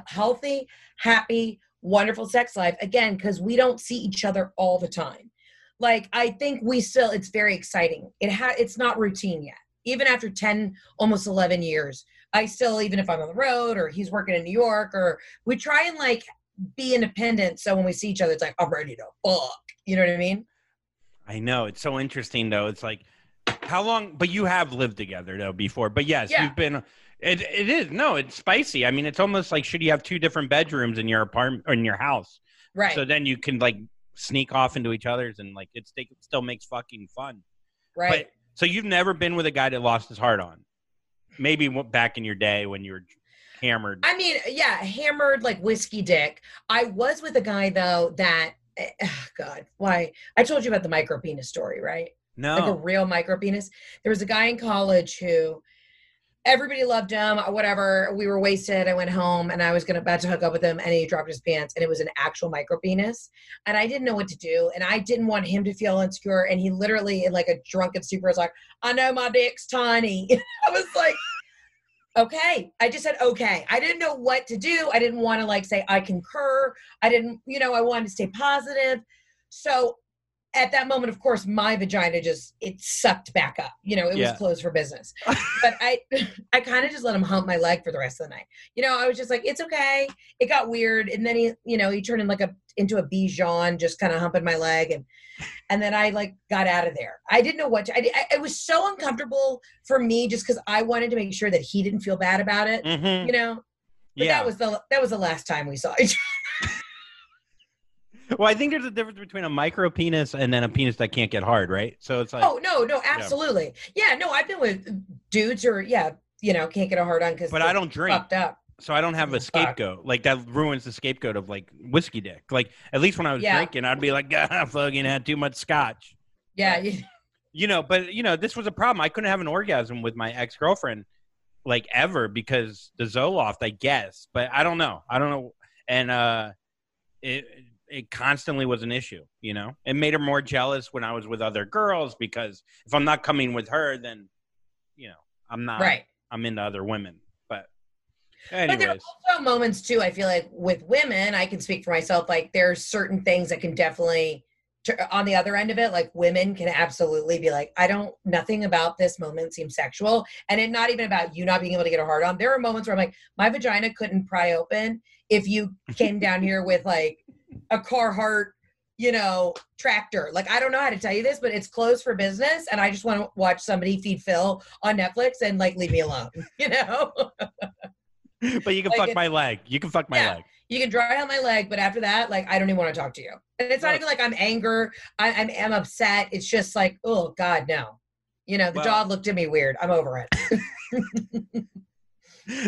Speaker 3: healthy, happy, wonderful sex life. Again, because we don't see each other all the time. Like, I think we still, it's very exciting. It ha- it's not routine yet. Even after ten, almost eleven years, I still, even if I'm on the road or he's working in New York, or we try and like be independent. So when we see each other, it's like I'm ready to fuck. You know what I mean?
Speaker 2: I know it's so interesting though. It's like how long? But you have lived together though before. But yes,
Speaker 3: Yeah.
Speaker 2: you've been. It it is no, it's spicy. I mean, it's almost like should you have two different bedrooms in your apartment or in your house?
Speaker 3: Right.
Speaker 2: So then you can like sneak off into each other's and like it's it still makes fucking fun.
Speaker 3: right.
Speaker 2: But so you've never been with a guy that lost his heart on? maybe back in your day when you were hammered.
Speaker 3: I mean, yeah, hammered like whiskey dick. I was with a guy though that, eh, God, why? I told you about the micro penis story, right?
Speaker 2: no.
Speaker 3: Like a real micro penis. There was a guy in college who everybody loved him, whatever. We were wasted. I went home and I was gonna about to hook up with him and he dropped his pants and it was an actual micro penis. And I didn't know what to do. And I didn't want him to feel insecure. And he literally in like a drunken super was like, I know my dick's tiny. I was like, okay. I just said okay. I didn't know what to do. I didn't want to like say I concur. I didn't, you know, I wanted to stay positive. So at that moment, of course, my vagina just it sucked back up. You know, it
Speaker 2: Yeah.
Speaker 3: was closed for business. but I I kind of just let him hump my leg for the rest of the night. You know, I was just like, it's okay. It got weird, and then he, you know, he turned in like a into a Bijan, just kind of humping my leg, and and then I like got out of there. I didn't know what to. I, I it was so uncomfortable for me, just because I wanted to make sure that he didn't feel bad about it.
Speaker 2: Mhm.
Speaker 3: You know, but
Speaker 2: Yeah.
Speaker 3: that was the that was the last time we saw each. Other.
Speaker 2: well, I think there's a difference between a micro penis and then a penis that can't get hard, right? So it's like,
Speaker 3: oh no, no, absolutely, yeah. no. I've been with dudes or yeah, you know, can't get a hard on because
Speaker 2: but I don't drink.
Speaker 3: fucked up.
Speaker 2: So I don't have a
Speaker 3: fuck.
Speaker 2: scapegoat. Like that ruins the scapegoat of like whiskey dick. Like at least when I was
Speaker 3: Yeah.
Speaker 2: drinking, I'd be like, ah, fucking had too much scotch.
Speaker 3: Yeah, you,
Speaker 2: You know, but you know, this was a problem. I couldn't have an orgasm with my ex girlfriend like ever because the Zoloft, I guess. But I don't know. I don't know. And uh it it constantly was an issue, you know. It made her more jealous when I was with other girls because if I'm not coming with her, then you know, I'm not
Speaker 3: right.
Speaker 2: I'm into other women. But
Speaker 3: But there are also moments too. I feel like with women, I can speak for myself. Like there's certain things that can definitely, on the other end of it, like women can absolutely be like, I don't, nothing about this moment seems sexual, and it's not even about you not being able to get a hard on. There are moments where I'm like, my vagina couldn't pry open if you came down here with like a Carhartt, you know, tractor. Like I don't know how to tell you this, but it's closed for business, and I just want to watch somebody feed Phil on Netflix and like leave me alone. You know.
Speaker 2: but you can
Speaker 3: Like
Speaker 2: fuck
Speaker 3: it-
Speaker 2: my leg. You can fuck my
Speaker 3: Yeah.
Speaker 2: leg.
Speaker 3: you can dry out my leg, but after that, like I don't even want to talk to you. And it's not
Speaker 2: Well-
Speaker 3: even like I'm anger. I, I'm am upset. It's just like, oh God, no. You know, the
Speaker 2: Well-
Speaker 3: dog looked at me weird. I'm over it.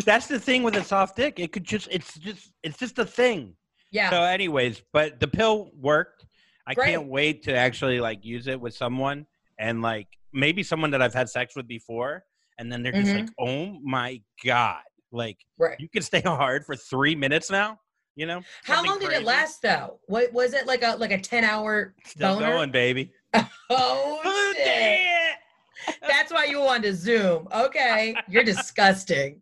Speaker 2: That's the thing with a soft dick. It could just it's just it's just a thing.
Speaker 3: Yeah.
Speaker 2: So anyways, but the pill worked. I
Speaker 3: Great.
Speaker 2: can't wait to actually like use it with someone and like maybe someone that I've had sex with before and then they're just
Speaker 3: Mhm.
Speaker 2: like, "Oh my god." Like
Speaker 3: right.
Speaker 2: you can stay hard for 3 minutes now, you know?
Speaker 3: How long did
Speaker 2: crazy.
Speaker 3: it last though? What was it like a like a 10 hour
Speaker 2: Still
Speaker 3: boner?
Speaker 2: going, baby.
Speaker 3: Oh shit. That's why you wanted to zoom. Okay. You're disgusting.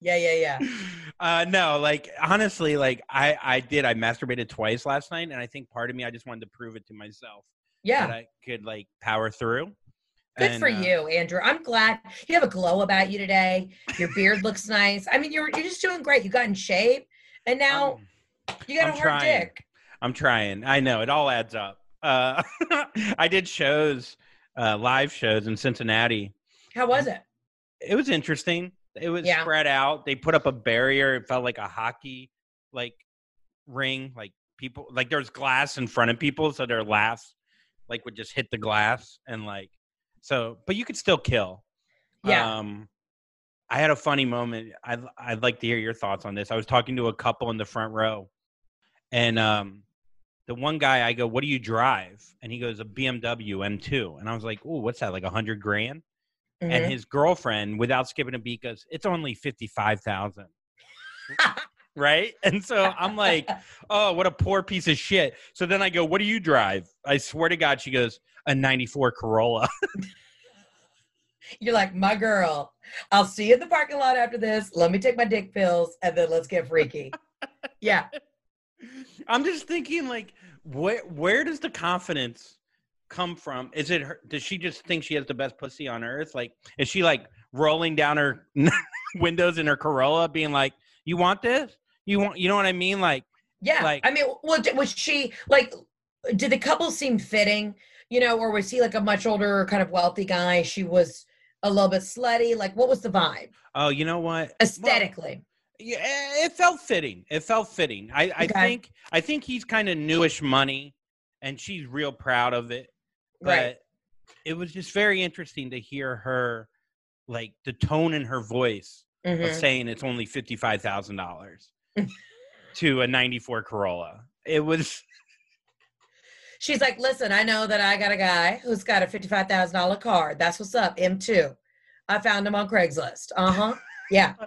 Speaker 3: Yeah, yeah, yeah.
Speaker 2: uh no like honestly like i i did i masturbated twice last night and i think part of me i just wanted to prove it to myself
Speaker 3: Yeah, that
Speaker 2: i could like power through
Speaker 3: Good
Speaker 2: And,
Speaker 3: for
Speaker 2: uh,
Speaker 3: you, Andrew. I'm glad you have a glow about you today. Your beard looks nice. I mean, you're you're just doing great. You got in shape, and now
Speaker 2: I'm,
Speaker 3: you got
Speaker 2: I'm
Speaker 3: a hard
Speaker 2: trying.
Speaker 3: dick.
Speaker 2: I'm trying i know it all adds up uh i did shows uh live shows in cincinnati
Speaker 3: How was it?
Speaker 2: it was interesting it was
Speaker 3: Yeah.
Speaker 2: spread out they put up a barrier it felt like a hockey like ring like people like there's glass in front of people so their laughs like would just hit the glass and like so but you could still kill
Speaker 3: Yeah.
Speaker 2: um i had a funny moment i'd, I'd like to hear your thoughts on this i was talking to a couple in the front row and um the one guy i go what do you drive and he goes a bmw m2 and i was like oh what's that like a hundred grand and
Speaker 3: Mhm.
Speaker 2: his girlfriend, without skipping a beat, goes, "It's only fifty-five thousand, right?" And so I'm like, "Oh, what a poor piece of shit." So then I go, "What do you drive?" I swear to God, she goes, "A '94 Corolla."
Speaker 3: You're like my girl. I'll see you in the parking lot after this. Let me take my dick pills, and then let's get freaky. yeah.
Speaker 2: I'm just thinking, like, where where does the confidence come from? Is it her? Does she just think she has the best pussy on earth? Like, is she like rolling down her windows in her Corolla, being like, "You want this? You want? You know what I mean?" Like.
Speaker 3: Yeah.
Speaker 2: Like-
Speaker 3: I mean, well, was she like? Did the couple seem fitting? You know, or was he like a much older, kind of wealthy guy? She was a little bit slutty. Like, what was the vibe
Speaker 2: Oh, you know what? Well,
Speaker 3: aesthetically?
Speaker 2: Yeah, eh, it felt fitting. It felt fitting. I, I
Speaker 3: Okay.
Speaker 2: think I think he's kind of newish money, and she's real proud of it. But
Speaker 3: right.
Speaker 2: it was just very interesting to hear her like the tone in her voice of
Speaker 3: Mhm.
Speaker 2: saying it's only fifty five thousand dollars to a ninety four Corolla. It was
Speaker 3: She's like, listen, I know that I got a guy who's got a fifty-five thousand dollar car. That's what's up. M two. I found him on Craigslist. Uh huh. Yeah.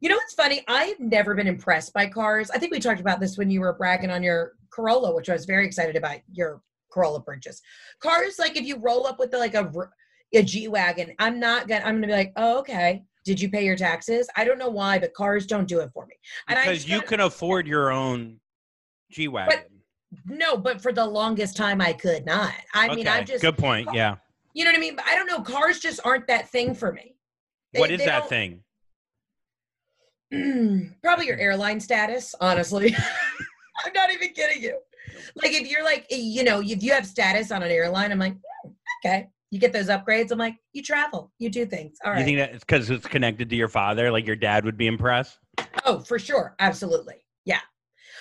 Speaker 3: You know what's funny? I've never been impressed by cars. I think we talked about this when you were bragging on your Corolla, which I was very excited about your Corolla purchase. Cars, like if you roll up with like a a G wagon, I'm not gonna. I'm gonna be like, oh okay. Did you pay your taxes? I don't know why, but cars don't do it for me. And I
Speaker 2: because
Speaker 3: just
Speaker 2: you can afford your own G wagon.
Speaker 3: No, but for the longest time, I could not. I mean, I just
Speaker 2: good point. Yeah.
Speaker 3: You know what I mean? I don't know. Cars just aren't that thing for me. They-
Speaker 2: what is that thing?
Speaker 3: Probably your airline status, honestly. I'm not even kidding you. Like if you're like, you know, if you have status on an airline, I'm like, "Hmm, okay. You get those upgrades. I'm like, you travel, you do things. All
Speaker 2: You think that it's because it's connected to your father? Like your dad would be impressed?
Speaker 3: Oh, for sure. Absolutely.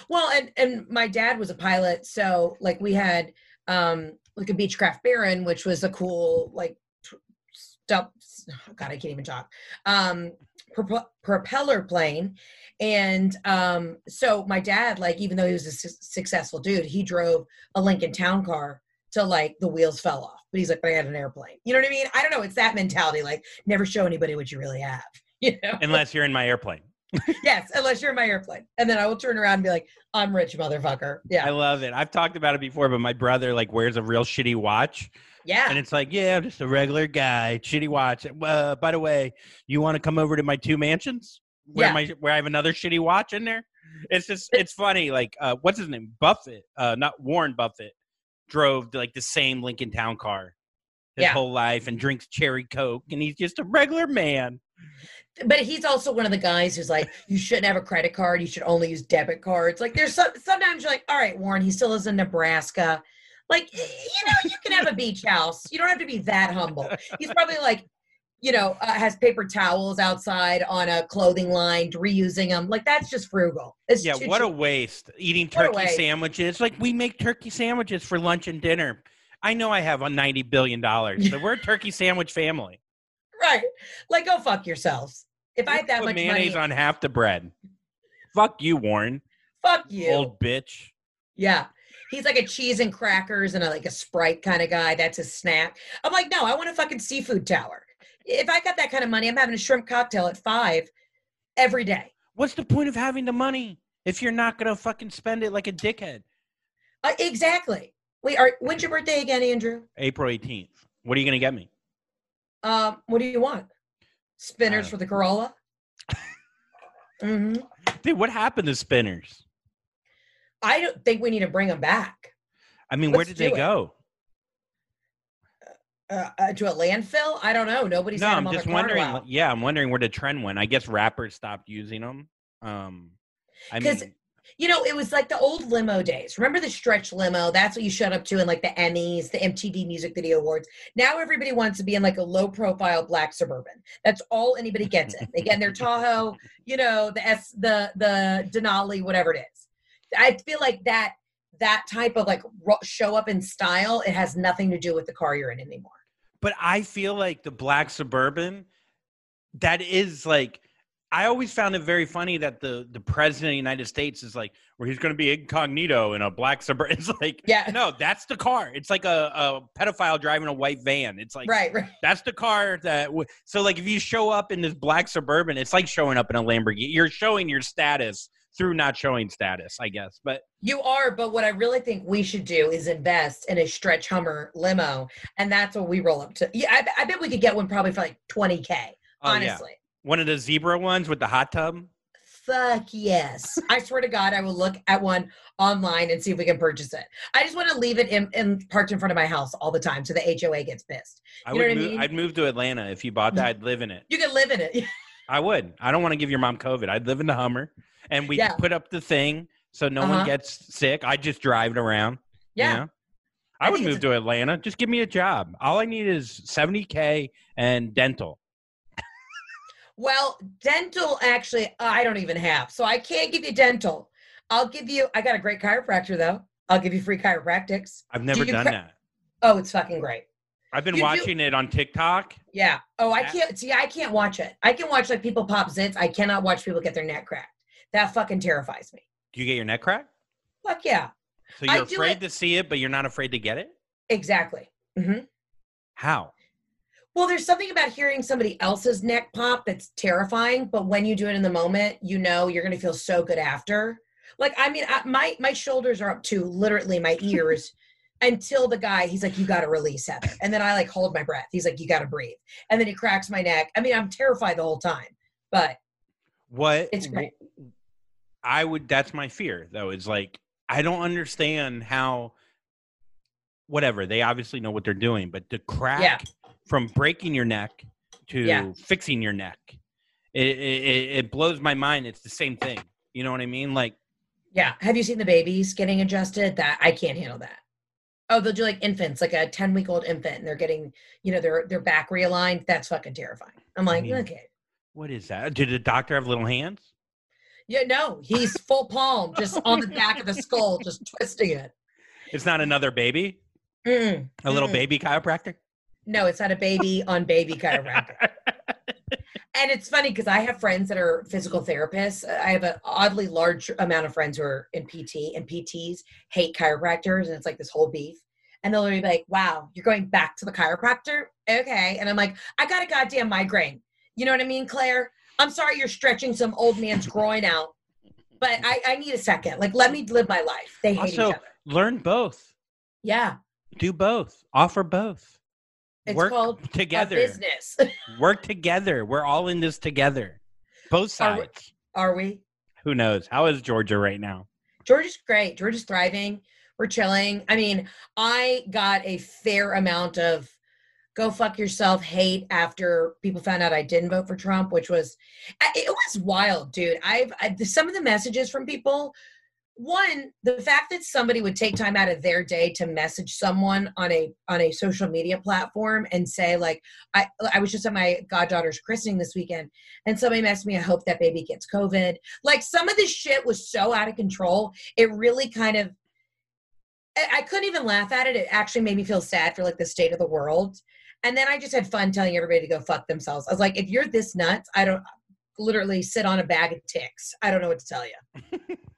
Speaker 3: Well, and and my dad was a pilot, so like we had um like a Beechcraft Baron, which was a cool like stuff. God, I can't even talk. Um, propo- propeller plane, and um, so my dad, like, even though he was a su- successful dude, he drove a Lincoln Town car till like the wheels fell off. But he's like, but I had an airplane. You know what I mean? I don't know. It's that mentality. Like, never show anybody what you really have. You know?
Speaker 2: Unless you're in my airplane.
Speaker 3: yes, unless you're in my airplane. And then I will turn around and be like, I'm rich, motherfucker. Yeah.
Speaker 2: I love it. I've talked about it before, but my brother like wears a real shitty watch,
Speaker 3: Yeah.
Speaker 2: and it's like, yeah, I'm just a regular guy, shitty watch. Uh, by the way, you want to come over to my two mansions where
Speaker 3: Yeah.
Speaker 2: my where I have another shitty watch in there? It's just it's funny. Like, uh, what's his name? Buffett, uh, not Warren Buffett, drove like the same Lincoln Town car his
Speaker 3: Yeah.
Speaker 2: whole life and drinks cherry coke, and he's just a regular man.
Speaker 3: But he's also one of the guys who's like, you shouldn't have a credit card. You should only use debit cards. Like, there's some, sometimes you're like, all right, Warren, he still lives in Nebraska. Like, you know, you can have a beach house. You don't have to be that humble. He's probably like, you know, uh, has paper towels outside on a clothing line, reusing them. Like, that's just frugal. It's
Speaker 2: Yeah,
Speaker 3: too
Speaker 2: what a waste. Eating turkey
Speaker 3: waste.
Speaker 2: sandwiches. Like we make turkey sandwiches for lunch and dinner. I know I have a ninety billion dollars, we're a turkey sandwich family.
Speaker 3: Right. Like, go fuck yourselves. If I had that
Speaker 2: put
Speaker 3: much
Speaker 2: mayonnaise
Speaker 3: money,
Speaker 2: on half the bread. Fuck you, Warren.
Speaker 3: fuck you.
Speaker 2: Old bitch.
Speaker 3: Yeah. He's like a cheese and crackers and a, like a Sprite kind of guy. That's his snack. I'm like, no, I want a fucking seafood tower. If I got that kind of money, I'm having a shrimp cocktail at five every day.
Speaker 2: What's the point of having the money if you're not gonna fucking spend it like a dickhead?
Speaker 3: Uh, exactly. Wait, are, when's your birthday again, Andrew?
Speaker 2: April eighteenth. What are you gonna get me?
Speaker 3: Um, what do you want? Spinners
Speaker 2: Uh,
Speaker 3: for the Corolla? hmm
Speaker 2: Dude, what happened to spinners?
Speaker 3: I don't think we need to bring them back
Speaker 2: I mean, where
Speaker 3: Let's
Speaker 2: did they
Speaker 3: it.
Speaker 2: go?
Speaker 3: uh, uh, to a landfill. I don't know. Nobody's
Speaker 2: no, I'm just
Speaker 3: the car in a
Speaker 2: wondering. Yeah, I'm wondering where the trend went. I guess rappers stopped using them. Um, I mean,
Speaker 3: You know, it was like the old limo days. Remember the stretch limo? That's what you showed up to in like the Emmys, the MTV Music Video Awards. Now everybody wants to be in like a low profile black suburban. That's all anybody gets in. Again, They their Tahoe, you know, the S the the Denali, whatever it is. I feel like that that type of like show up in style, it has nothing to do with the car you're in anymore.
Speaker 2: but I feel like the black suburban, that is like, I always found it very funny that the the president of the United States is like, where he's going to be incognito in a black suburban. It's like,
Speaker 3: Yeah.
Speaker 2: no, that's the car. It's like a, a pedophile driving a white van. It's like,
Speaker 3: Right, right.
Speaker 2: that's the car that. W- so like, if you show up in this black suburban, it's like showing up in a Lamborghini. You're showing your status through not showing status, I guess. But
Speaker 3: You are, but what I really think we should do is invest in a stretch Hummer limo, and that's what we roll up to. Yeah, I, I bet we could get one probably for like twenty k.
Speaker 2: oh, yeah. One of the zebra ones with the hot tub.
Speaker 3: fuck yes. I swear to God, I will look at one online and see if we can purchase it. I just want to leave it in, in parked in front of my house all the time, so the HOA gets pissed.
Speaker 2: I
Speaker 3: You know
Speaker 2: would
Speaker 3: what I mean?
Speaker 2: I'd move to Atlanta if you bought that. I'd live in it.
Speaker 3: You could live in it.
Speaker 2: I would. I don't want to give your mom COVID. I'd live in the Hummer, and we
Speaker 3: Yeah.
Speaker 2: put up the thing so no
Speaker 3: Uh-huh.
Speaker 2: one gets sick. I just drive it around. you
Speaker 3: yeah,
Speaker 2: know? I,
Speaker 3: I
Speaker 2: would move to Atlanta. Just give me a job. All I need is seventy k and dental.
Speaker 3: Well, dental actually, uh, I don't even have, so I can't give you dental. I'll give you. I got a great chiropractor though. I'll give you free chiropractics.
Speaker 2: I've never
Speaker 3: you
Speaker 2: done that.
Speaker 3: Oh, it's fucking great.
Speaker 2: I've been
Speaker 3: You do-
Speaker 2: watching it on TikTok.
Speaker 3: Yeah. Oh, I can't see. I can't watch it. I can watch like people pop zits. I cannot watch people get their neck cracked. That fucking terrifies me.
Speaker 2: Do you get your neck cracked?
Speaker 3: Fuck yeah.
Speaker 2: So you're
Speaker 3: do
Speaker 2: afraid
Speaker 3: it-
Speaker 2: to see it, but you're not afraid to get it?
Speaker 3: Exactly. Mm-hmm.
Speaker 2: How?
Speaker 3: Well, there's something about hearing somebody else's neck pop that's terrifying, but when you do it in the moment, you know you're going to feel so good after. Like, I mean, I, my my shoulders are up to literally my ears until the guy he's like, "You got to release Heather," and then I like hold my breath. He's like, "You got to breathe," and then he cracks my neck. I mean, I'm terrified the whole time, but
Speaker 2: What
Speaker 3: It's great.
Speaker 2: I would that's my fear though, is like I don't understand how whatever, they obviously know what they're doing, but to crack
Speaker 3: Yeah.
Speaker 2: From breaking your neck to
Speaker 3: Yeah.
Speaker 2: fixing your neck. It, it it- blows my mind. It's the same thing. You know what I mean? Like
Speaker 3: yeah. Have you seen the babies getting adjusted? That I can't handle that. Oh, they'll do like infants, like a 10 week old infant, and they're getting, you know, their their back realigned. That's fucking terrifying. I'm like, okay.
Speaker 2: what is that? Did the doctor have little hands?
Speaker 3: Yeah, no, he's full palm, just on the back of the skull, just twisting it.
Speaker 2: It's not another baby?
Speaker 3: Mm-mm.
Speaker 2: A little
Speaker 3: Mm-mm.
Speaker 2: baby chiropractor?
Speaker 3: No, it's not a baby on baby kind of chiropractor. And it's funny because I have friends that are physical therapists. I have an oddly large amount of friends who are in PT, and PTs hate chiropractors, and it's like this whole beef. And they'll be like, "Wow, you're going back to the chiropractor? Okay." And I'm like, "I got a goddamn migraine. You know what I mean, Claire? I'm sorry you're stretching some old man's groin out, but I, I need a second. Like, let me live my life. They hate
Speaker 2: Also,
Speaker 3: each other.
Speaker 2: learn both.
Speaker 3: Yeah,
Speaker 2: Do both. Offer both.
Speaker 3: It's
Speaker 2: Work
Speaker 3: called
Speaker 2: together.
Speaker 3: business.
Speaker 2: Work together. We're all in this together. Both
Speaker 3: Are we-
Speaker 2: sides.
Speaker 3: Are we?
Speaker 2: Who knows? How is Georgia right now?
Speaker 3: Georgia's great. Georgia's thriving. We're chilling. I mean, I got a fair amount of go fuck yourself hate after people found out I didn't vote for Trump, which was it was wild, dude. I've I, some of the messages from people. One, the fact that somebody would take time out of their day to message someone on a on a social media platform and say like I I was just at my goddaughter's christening this weekend and somebody messaged me I hope that baby gets covid. Like some of this shit was so out of control. It really kind of I I couldn't even laugh at it. It actually made me feel sad for like the state of the world. And then I just had fun telling everybody to go fuck themselves. I was like, if you're this nuts, I don't literally sit on a bag of ticks. I don't know what to tell you.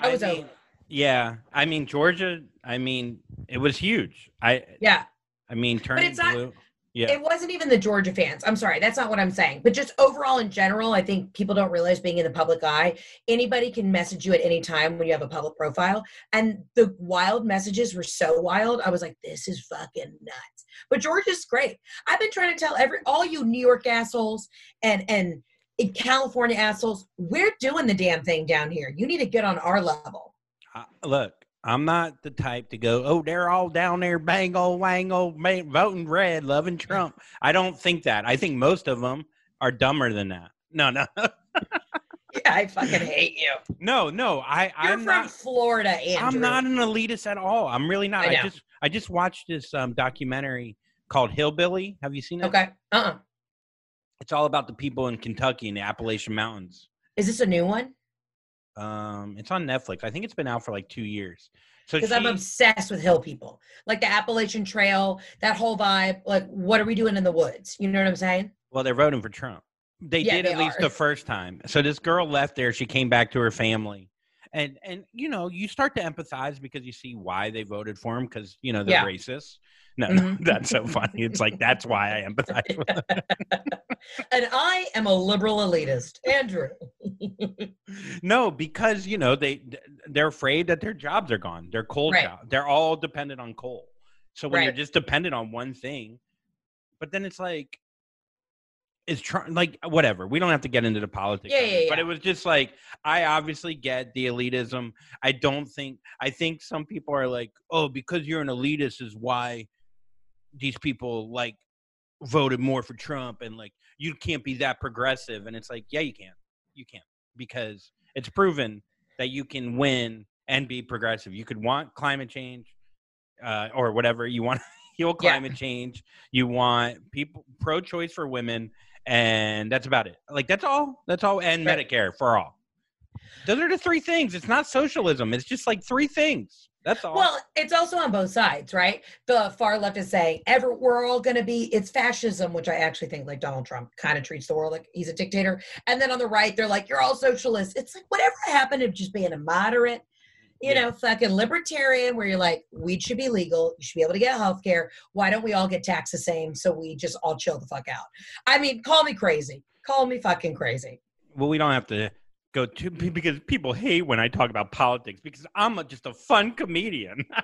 Speaker 3: I was
Speaker 2: mean,
Speaker 3: over.
Speaker 2: Yeah, I mean Georgia. I mean, it was huge. I
Speaker 3: Yeah.
Speaker 2: I mean, turning
Speaker 3: it's not-
Speaker 2: blue. Yeah,
Speaker 3: It wasn't even the Georgia fans. I'm sorry, that's not what I'm saying. But just overall in general, I think people don't realize being in the public eye, anybody can message you at any time when you have a public profile. And the wild messages were so wild. I was like, this is fucking nuts. But Georgia's great. I've been trying to tell every all you New York assholes and and California assholes, we're doing the damn thing down here. You need to get on our level.
Speaker 2: Uh, look, I'm not the type to go. Oh, they're all down there, bang oh wang oh, ma- voting red, loving Trump. I don't think that. I think most of them are dumber than that. No, no,
Speaker 3: Yeah, I fucking hate you.
Speaker 2: no, no. I
Speaker 3: You're
Speaker 2: I'm
Speaker 3: from
Speaker 2: not.
Speaker 3: Florida, Andrew.
Speaker 2: I'm not an elitist at all. I'm really not.
Speaker 3: I
Speaker 2: I, just I just watched this um, documentary called Hillbilly. Have you seen it?
Speaker 3: Okay. Uh-uh.
Speaker 2: It's all about the people in Kentucky in the Appalachian Mountains.
Speaker 3: Is this a new one?
Speaker 2: Um, it's on Netflix. I think it's been out for like two years. So
Speaker 3: because I'm obsessed with hill people, like the Appalachian Trail, that whole vibe. Like, what are we doing in the woods? You know what I'm saying?
Speaker 2: Well, they're voting for Trump. They
Speaker 3: Yeah,
Speaker 2: did
Speaker 3: they
Speaker 2: at least
Speaker 3: are.
Speaker 2: the first time. So this girl left there. She came back to her family, and and you know you start to empathize because you see why they voted for him because you know they're
Speaker 3: Yeah.
Speaker 2: racist. No, no,
Speaker 3: Mhm.
Speaker 2: that's so funny. It's like that's why I empathize. With
Speaker 3: and I am a liberal elitist, Andrew.
Speaker 2: no, because you know they they're afraid that their jobs are gone. Their coal
Speaker 3: Right.
Speaker 2: job. They're all dependent on coal. So when you're just dependent on one thing, but then it's like, it's tr- like whatever. We don't have to get into the politics.
Speaker 3: Yeah,
Speaker 2: it,
Speaker 3: yeah,
Speaker 2: But it was just like I obviously get the elitism. I don't think I think some people are like, oh, because you're an elitist is why these people like voted more for Trump and like you can't be that progressive. And it's like, yeah, you can. You can because it's proven that you can win and be progressive. You could want climate change uh, or whatever you want heal
Speaker 3: Yeah.
Speaker 2: climate change. You want people pro-choice for women, and that's about it. Like that's all. That's all. And
Speaker 3: Right.
Speaker 2: Medicare for all. Those are the three things. It's not socialism. It's just like three things. That's all.
Speaker 3: Well, it's also on both sides, right? The far left is saying ever we're all going to be it's fascism, which I actually think like Donald Trump kind of treats the world like he's a dictator. And then on the right, they're like you're all socialists. It's like whatever happened to just being a moderate, you
Speaker 2: Yeah.
Speaker 3: know, fucking libertarian, where you're like weed should be legal, you should be able to get health care. Why don't we all get taxed the same so we just all chill the fuck out? I mean, call me crazy, call me fucking crazy.
Speaker 2: well, we don't have to go to because people hate when I talk about politics because I'm a, just a fun comedian.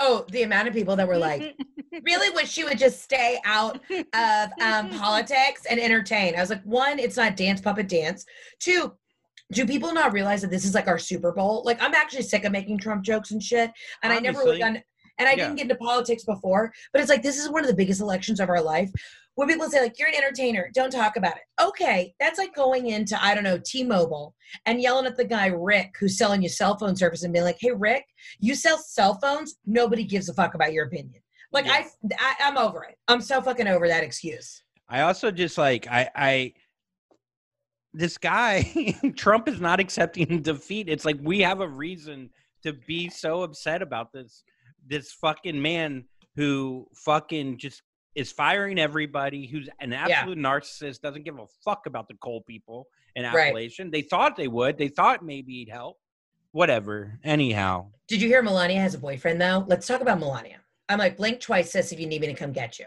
Speaker 3: Oh, the amount of people that were like. really wish she would just stay out of um, politics and entertain. I was like, one, it's not dance puppet dance. Two, do people not realize that this is like our Super Bowl? Like, I'm actually sick of making Trump jokes and shit, and I never really done. And I
Speaker 2: Yeah.
Speaker 3: didn't get into politics before, but it's like this is one of the biggest elections of our life. When people say like you're an entertainer, don't talk about it. Okay, that's like going into I don't know T-Mobile and yelling at the guy Rick who's selling you cell phone service and being like, "Hey Rick, you sell cell phones. Nobody gives a fuck about your opinion." Like
Speaker 2: Yeah.
Speaker 3: I, I, I'm over it. I'm so fucking over that excuse.
Speaker 2: I also just like I I this guy Trump is not accepting defeat. It's like we have a reason to be so upset about this this fucking man who fucking just is firing everybody who's an absolute narcissist doesn't give a fuck about the coal people in
Speaker 3: Right.
Speaker 2: They thought they would. They thought maybe he'd help. Whatever. Anyhow.
Speaker 3: Did you hear Melania has a boyfriend though? Let's talk about Melania. I'm like, blink twice, sis, if you need me to come get you.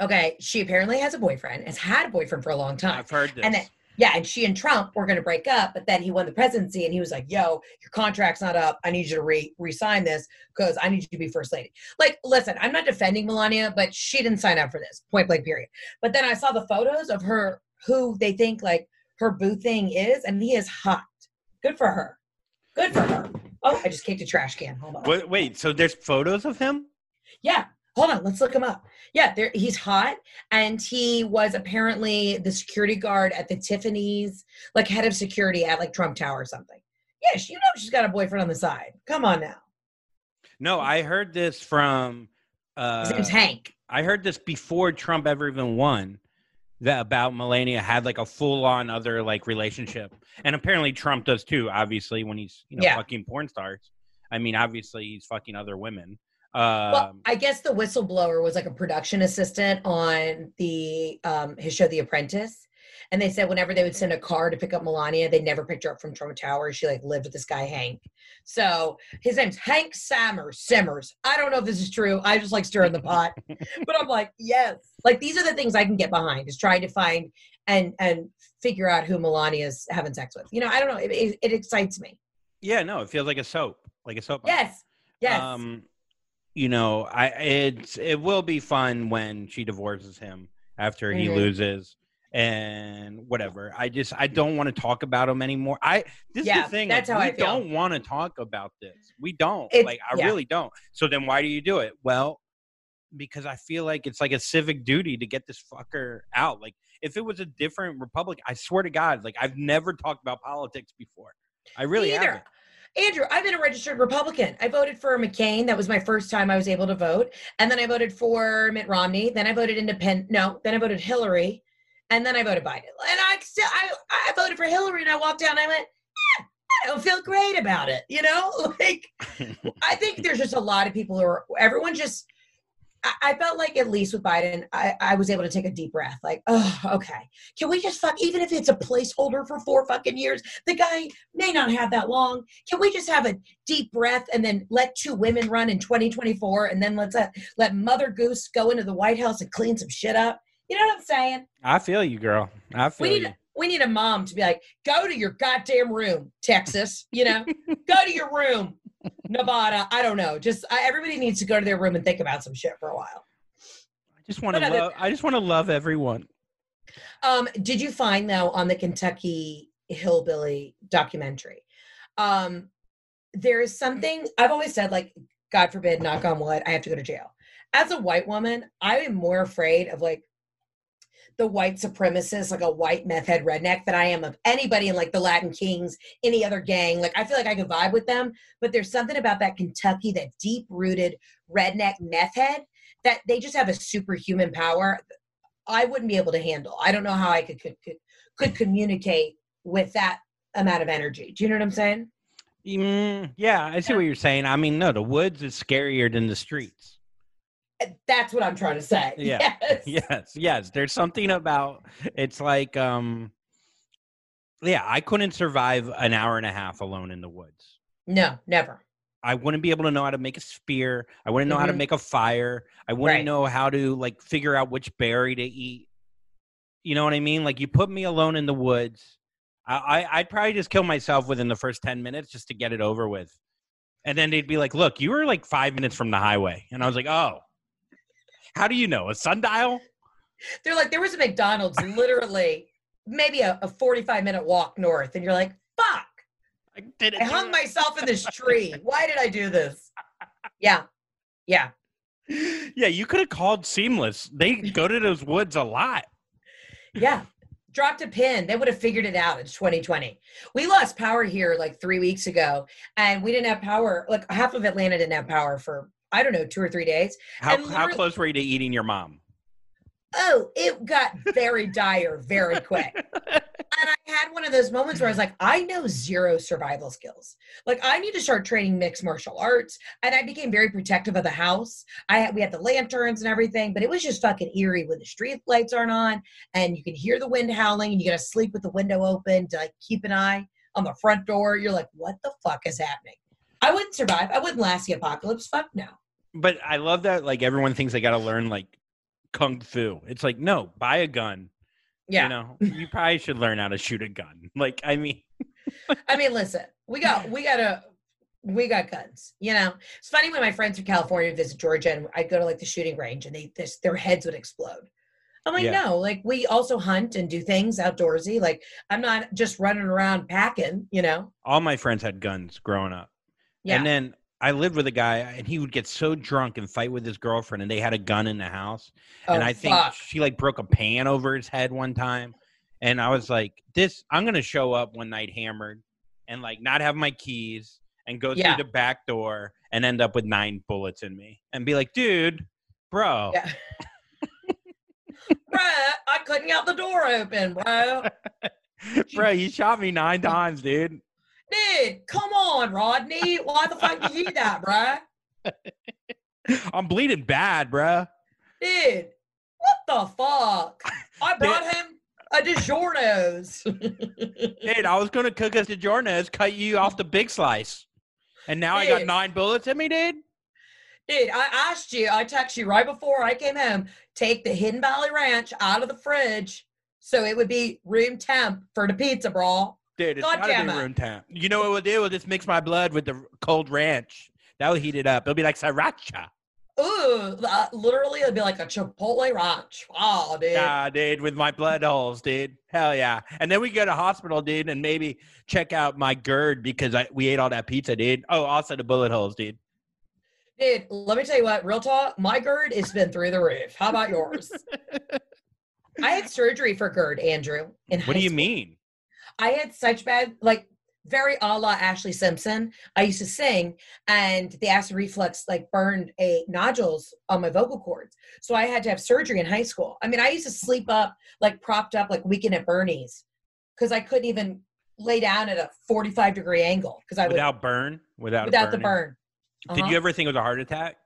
Speaker 3: Okay, she apparently has a boyfriend, has had a boyfriend for a long time.
Speaker 2: I've heard this.
Speaker 3: And then, yeah, and she and Trump were going to break up, but then he won the presidency and he was like, yo, your contract's not up. I need you to re resign this because I need you to be first lady. Like, listen, I'm not defending Melania, but she didn't sign up for this, point blank, period. But then I saw the photos of her, who they think like her boo thing is, and he is hot. Good for her. Good for her. Oh, I just kicked a trash can. Hold on.
Speaker 2: wait, wait, so there's photos of him?
Speaker 3: Yeah. Hold on, let's look him up. Yeah, there he's hot and he was apparently the security guard at the Tiffany's, like head of security at like Trump Tower or something. Yeah, you know she's got a boyfriend on the side. Come on now.
Speaker 2: No, I heard this from uh
Speaker 3: His name's Hank.
Speaker 2: I heard this before Trump ever even won. That about Melania had like a full on other like relationship, and apparently Trump does too. Obviously, when he's you know
Speaker 3: Yeah.
Speaker 2: fucking porn stars. I mean, obviously he's fucking other women.
Speaker 3: Well,
Speaker 2: Um,
Speaker 3: I guess the whistleblower was like a production assistant on the um his show The Apprentice. And they said whenever they would send a car to pick up Melania, they never picked her up from Trump Tower. She like lived with this guy Hank. So his name's Hank Sammers Simmers. I don't know if this is true. I just like stirring the pot. but I'm like, yes. Like these are the things I can get behind is trying to find and and figure out who Melania's having sex with. You know, I don't know. It, it, it excites me.
Speaker 2: yeah, no, it feels like a soap, like a soap. opera.
Speaker 3: Yes. Yes.
Speaker 2: Um, you know, I it's it will be fun when she divorces him after he
Speaker 3: Mhm.
Speaker 2: loses and whatever. I just I don't want to talk about him anymore. I this is the thing.
Speaker 3: that's
Speaker 2: like,
Speaker 3: how
Speaker 2: we
Speaker 3: I feel.
Speaker 2: don't want to talk about this. We don't.
Speaker 3: It's-
Speaker 2: like I
Speaker 3: yeah.
Speaker 2: really don't. So then why do you do it? Well, because I feel like it's like a civic duty to get this fucker out. Like if it was a different Republic, I swear to God, like I've never talked about politics before. I really haven't.
Speaker 3: Andrew, I've been a registered Republican. I voted for McCain. That was my first time I was able to vote. And then I voted for Mitt Romney. Then I voted independent. No, then I voted Hillary. And then I voted Biden. And I still, I, I voted for Hillary and I walked down and I went, "Eh, I don't feel great about it. You know, like, I think there's just a lot of people who are, everyone just, I, felt like at least with Biden, I, I was able to take a deep breath. Like, oh, okay. Can we just fuck, even if it's a placeholder for four fucking years, the guy may not have that long. Can we just have a deep breath and then let two women run in 2024 and then let's let, let Mother Goose go into the White House and clean some shit up? You know what I'm saying?
Speaker 2: I feel you, girl. I feel
Speaker 3: We need
Speaker 2: you.
Speaker 3: we need a mom to be like, go to your goddamn room, Texas. You know, go to your room, Nevada. I don't know. Just I, everybody needs to go to their room and think about some shit for a while.
Speaker 2: I just want to
Speaker 3: other-
Speaker 2: love. I just want to love everyone.
Speaker 3: Um, did you find though on the Kentucky hillbilly documentary? Um, there is something I've always said, like, God forbid, knock on wood, I have to go to jail. As a white woman, I am more afraid of like the white supremacist, like a white meth head redneck, that I am of anybody in like the Latin Kings, any other gang. Like I feel like I could vibe with them, but there's something about that Kentucky, that deep rooted redneck meth head, that they just have a superhuman power. I wouldn't be able to handle. I don't know how I could could could, could communicate with that amount of energy. Do you know what I'm saying?
Speaker 2: Mm, yeah, I see what you're saying. I mean, no, the woods is scarier than the streets.
Speaker 3: That's what I'm trying to say.
Speaker 2: Yeah.
Speaker 3: Yes.
Speaker 2: Yes, yes. There's something about it's like um yeah, I couldn't survive an hour and a half alone in the woods.
Speaker 3: No, never.
Speaker 2: I wouldn't be able to know how to make a spear. I wouldn't know how to
Speaker 3: Mhm.
Speaker 2: make a fire. I wouldn't
Speaker 3: Right.
Speaker 2: know how to like figure out which berry to eat. You know what I mean? Like you put me alone in the woods. I, I I'd probably just kill myself within the first ten minutes just to get it over with. And then they'd be like, "Look, you were like five minutes from the highway," and I was like, "Oh, how do you know? A sundial?"
Speaker 3: They're like, there was a McDonald's literally maybe a, a 45 minute walk north, and you're like, fuck,
Speaker 2: I did it.
Speaker 3: I hung myself in this tree. Why did I do this? Yeah. Yeah.
Speaker 2: yeah, you could have called Seamless. They go to those woods a lot.
Speaker 3: Yeah. Dropped a pin. They would have figured it out. It's 2020. We lost power here like three weeks ago, and we didn't have power. Like half of Atlanta didn't have power for, I don't know, two or three days.
Speaker 2: How how close were you to eating your mom?
Speaker 3: Oh, it got very dire very quick. And I had one of those moments where I was like, I know zero survival skills. Like, I need to start training mixed martial arts. And I became very protective of the house. I had, we had the lanterns and everything, but it was just fucking eerie when the street lights aren't on and you can hear the wind howling and you got to sleep with the window open to like keep an eye on the front door. You're like, what the fuck is happening? I wouldn't survive. I wouldn't last the apocalypse. Fuck no.
Speaker 2: But I love that like everyone thinks they got to learn like kung fu. It's like no, buy a gun.
Speaker 3: Yeah.
Speaker 2: You know, you probably should learn how to shoot a gun. Like I mean,
Speaker 3: I mean, listen, we got we got a we got guns. You know, it's funny when my friends from California visit Georgia, and I'd go to like the shooting range, and they this, their heads would explode. I'm like,
Speaker 2: Yeah.
Speaker 3: no, like we also hunt and do things outdoorsy. Like I'm not just running around packing. You know,
Speaker 2: all my friends had guns growing up.
Speaker 3: Yeah,
Speaker 2: And then I lived with a guy and he would get so drunk and fight with his girlfriend and they had a gun in the house. and
Speaker 3: Oh,
Speaker 2: I think
Speaker 3: fuck.
Speaker 2: she like broke a pan over his head one time. And I was like, this, I'm going to show up one night hammered and like not have my keys and go
Speaker 3: Yeah.
Speaker 2: through the back door and end up with nine bullets in me and be like, dude, bro.
Speaker 3: Yeah. Bruh, I couldn't get the door open, bro.
Speaker 2: bro, you shot me nine times, dude.
Speaker 3: Dude, come on, Rodney. Why the fuck did you do that, bruh?
Speaker 2: I'm bleeding bad, bro.
Speaker 3: Dude, what the fuck? I brought him a DiGiorno's.
Speaker 2: Dude, I was gonna cook us DiGiorno's, cut you off the big slice, and now I got nine bullets in me, dude.
Speaker 3: Dude, I asked you, I texted you right before I came home, take the Hidden Valley Ranch out of the fridge so it would be room temp for the pizza, bro.
Speaker 2: Dude, it's
Speaker 3: God
Speaker 2: gotta
Speaker 3: damn
Speaker 2: be room temp. You know what we'll do? We'll just mix my blood with the cold ranch. That'll heat it up. It'll be like sriracha.
Speaker 3: Ooh, uh, literally, it'd be like a Chipotle ranch. Wow, dude.
Speaker 2: Yeah, dude, with my blood holes, dude. Hell yeah. And then we go to hospital, dude, and maybe check out my GERD because I, we ate all that pizza, dude. Oh, also the bullet holes, dude.
Speaker 3: Dude, let me tell you what, real talk, my GERD has been through the roof. How about yours? I had surgery for GERD, Andrew. In
Speaker 2: What do you
Speaker 3: school.
Speaker 2: mean?
Speaker 3: I had such bad, like very a la Ashlee Simpson. I used to sing, and the acid reflux like burned a nodules on my vocal cords. So I had to have surgery in high school. I mean, I used to sleep up, like propped up, like weekend at Bernie's, because I couldn't even lay down at a forty-five degree angle because I would
Speaker 2: Without burn? Without
Speaker 3: without the burn.
Speaker 2: Did
Speaker 3: Uh-huh.
Speaker 2: you ever think it was a heart attack?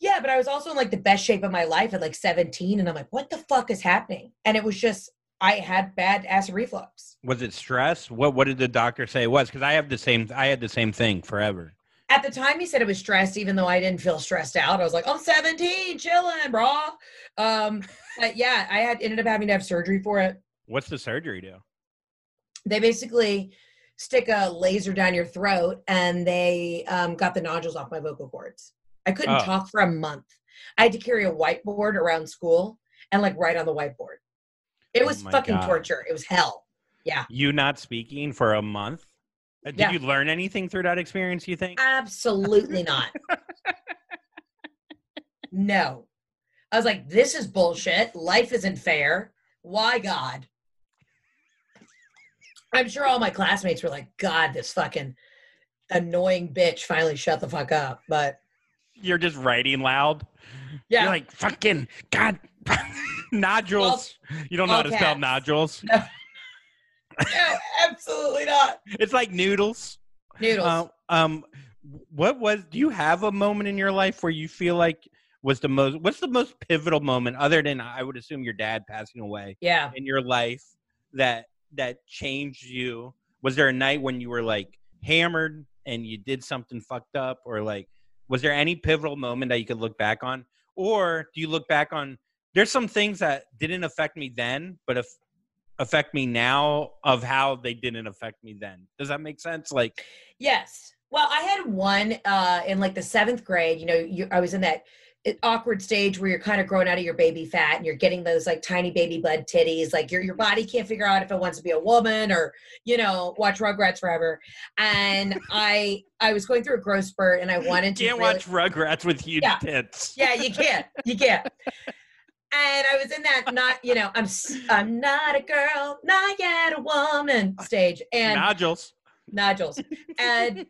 Speaker 3: Yeah, but I was also in like the best shape of my life at like 17, and I'm like, what the fuck is happening? And it was just I had bad acid reflux.
Speaker 2: Was it stress? What What did the doctor say it was? Because I have the same. I had the same thing forever.
Speaker 3: At the time, he said it was stress, even though I didn't feel stressed out. I was like, I'm 17, chilling, bro. Um, but yeah, I had ended up having to have surgery for it.
Speaker 2: What's the surgery do?
Speaker 3: They basically stick a laser down your throat, and they um, got the nodules off my vocal cords. I couldn't
Speaker 2: Oh.
Speaker 3: talk for a month. I had to carry a whiteboard around school and like write on the whiteboard. It
Speaker 2: Oh
Speaker 3: was
Speaker 2: my
Speaker 3: fucking
Speaker 2: God.
Speaker 3: torture. It was hell. Yeah.
Speaker 2: You not speaking for a month? Uh, Did
Speaker 3: Yeah.
Speaker 2: you learn anything through that experience? You think?
Speaker 3: Absolutely not. no. I was like, this is bullshit. Life isn't fair. Why, God? I'm sure all my classmates were like, God, this fucking annoying bitch finally shut the fuck up. But
Speaker 2: You're just writing loud.
Speaker 3: yeah,
Speaker 2: You're like fucking God. nodules. you don't know how to
Speaker 3: all
Speaker 2: spell nodules.
Speaker 3: no, absolutely not.
Speaker 2: It's like noodles.
Speaker 3: Noodles.
Speaker 2: Um, um, what was? Do you have a moment in your life where you feel like was the most? What's the most pivotal moment, other than I would assume your dad passing away
Speaker 3: yeah.
Speaker 2: in your life that that changed you? Was there a night when you were like hammered and you did something fucked up, or like was there any pivotal moment that you could look back on, or do you look back on? There's some things that didn't affect me then, but if affect me now of how they didn't affect me then. Does that make sense? Like
Speaker 3: Yes. Well, I had one uh, in like the seventh grade. You know, you, I was in that uh, awkward stage where you're kind of growing out of your baby fat and you're getting those like tiny baby bud titties. Like your your body can't figure out if it wants to be a woman or you know watch Rugrats forever. And I I was going through a growth spurt and I wanted to
Speaker 2: can't
Speaker 3: really-
Speaker 2: watch Rugrats with huge
Speaker 3: Yeah.
Speaker 2: tits.
Speaker 3: Yeah, you can't. You can't. And I was in that not, you know, I'm I'm not a girl, not yet a woman uh, stage, and
Speaker 2: Nodules.
Speaker 3: nodules. And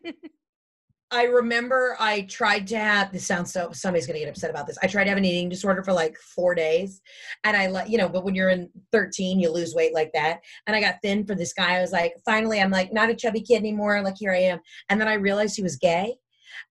Speaker 3: I remember I tried to have this sounds so somebody's gonna get upset about this. I tried to have an eating disorder for like four days, and I let you know, but when you're in 13, you lose weight like that. And I got thin for this guy. I was like, finally, I'm like not a chubby kid anymore. Like here I am. And then I realized he was gay.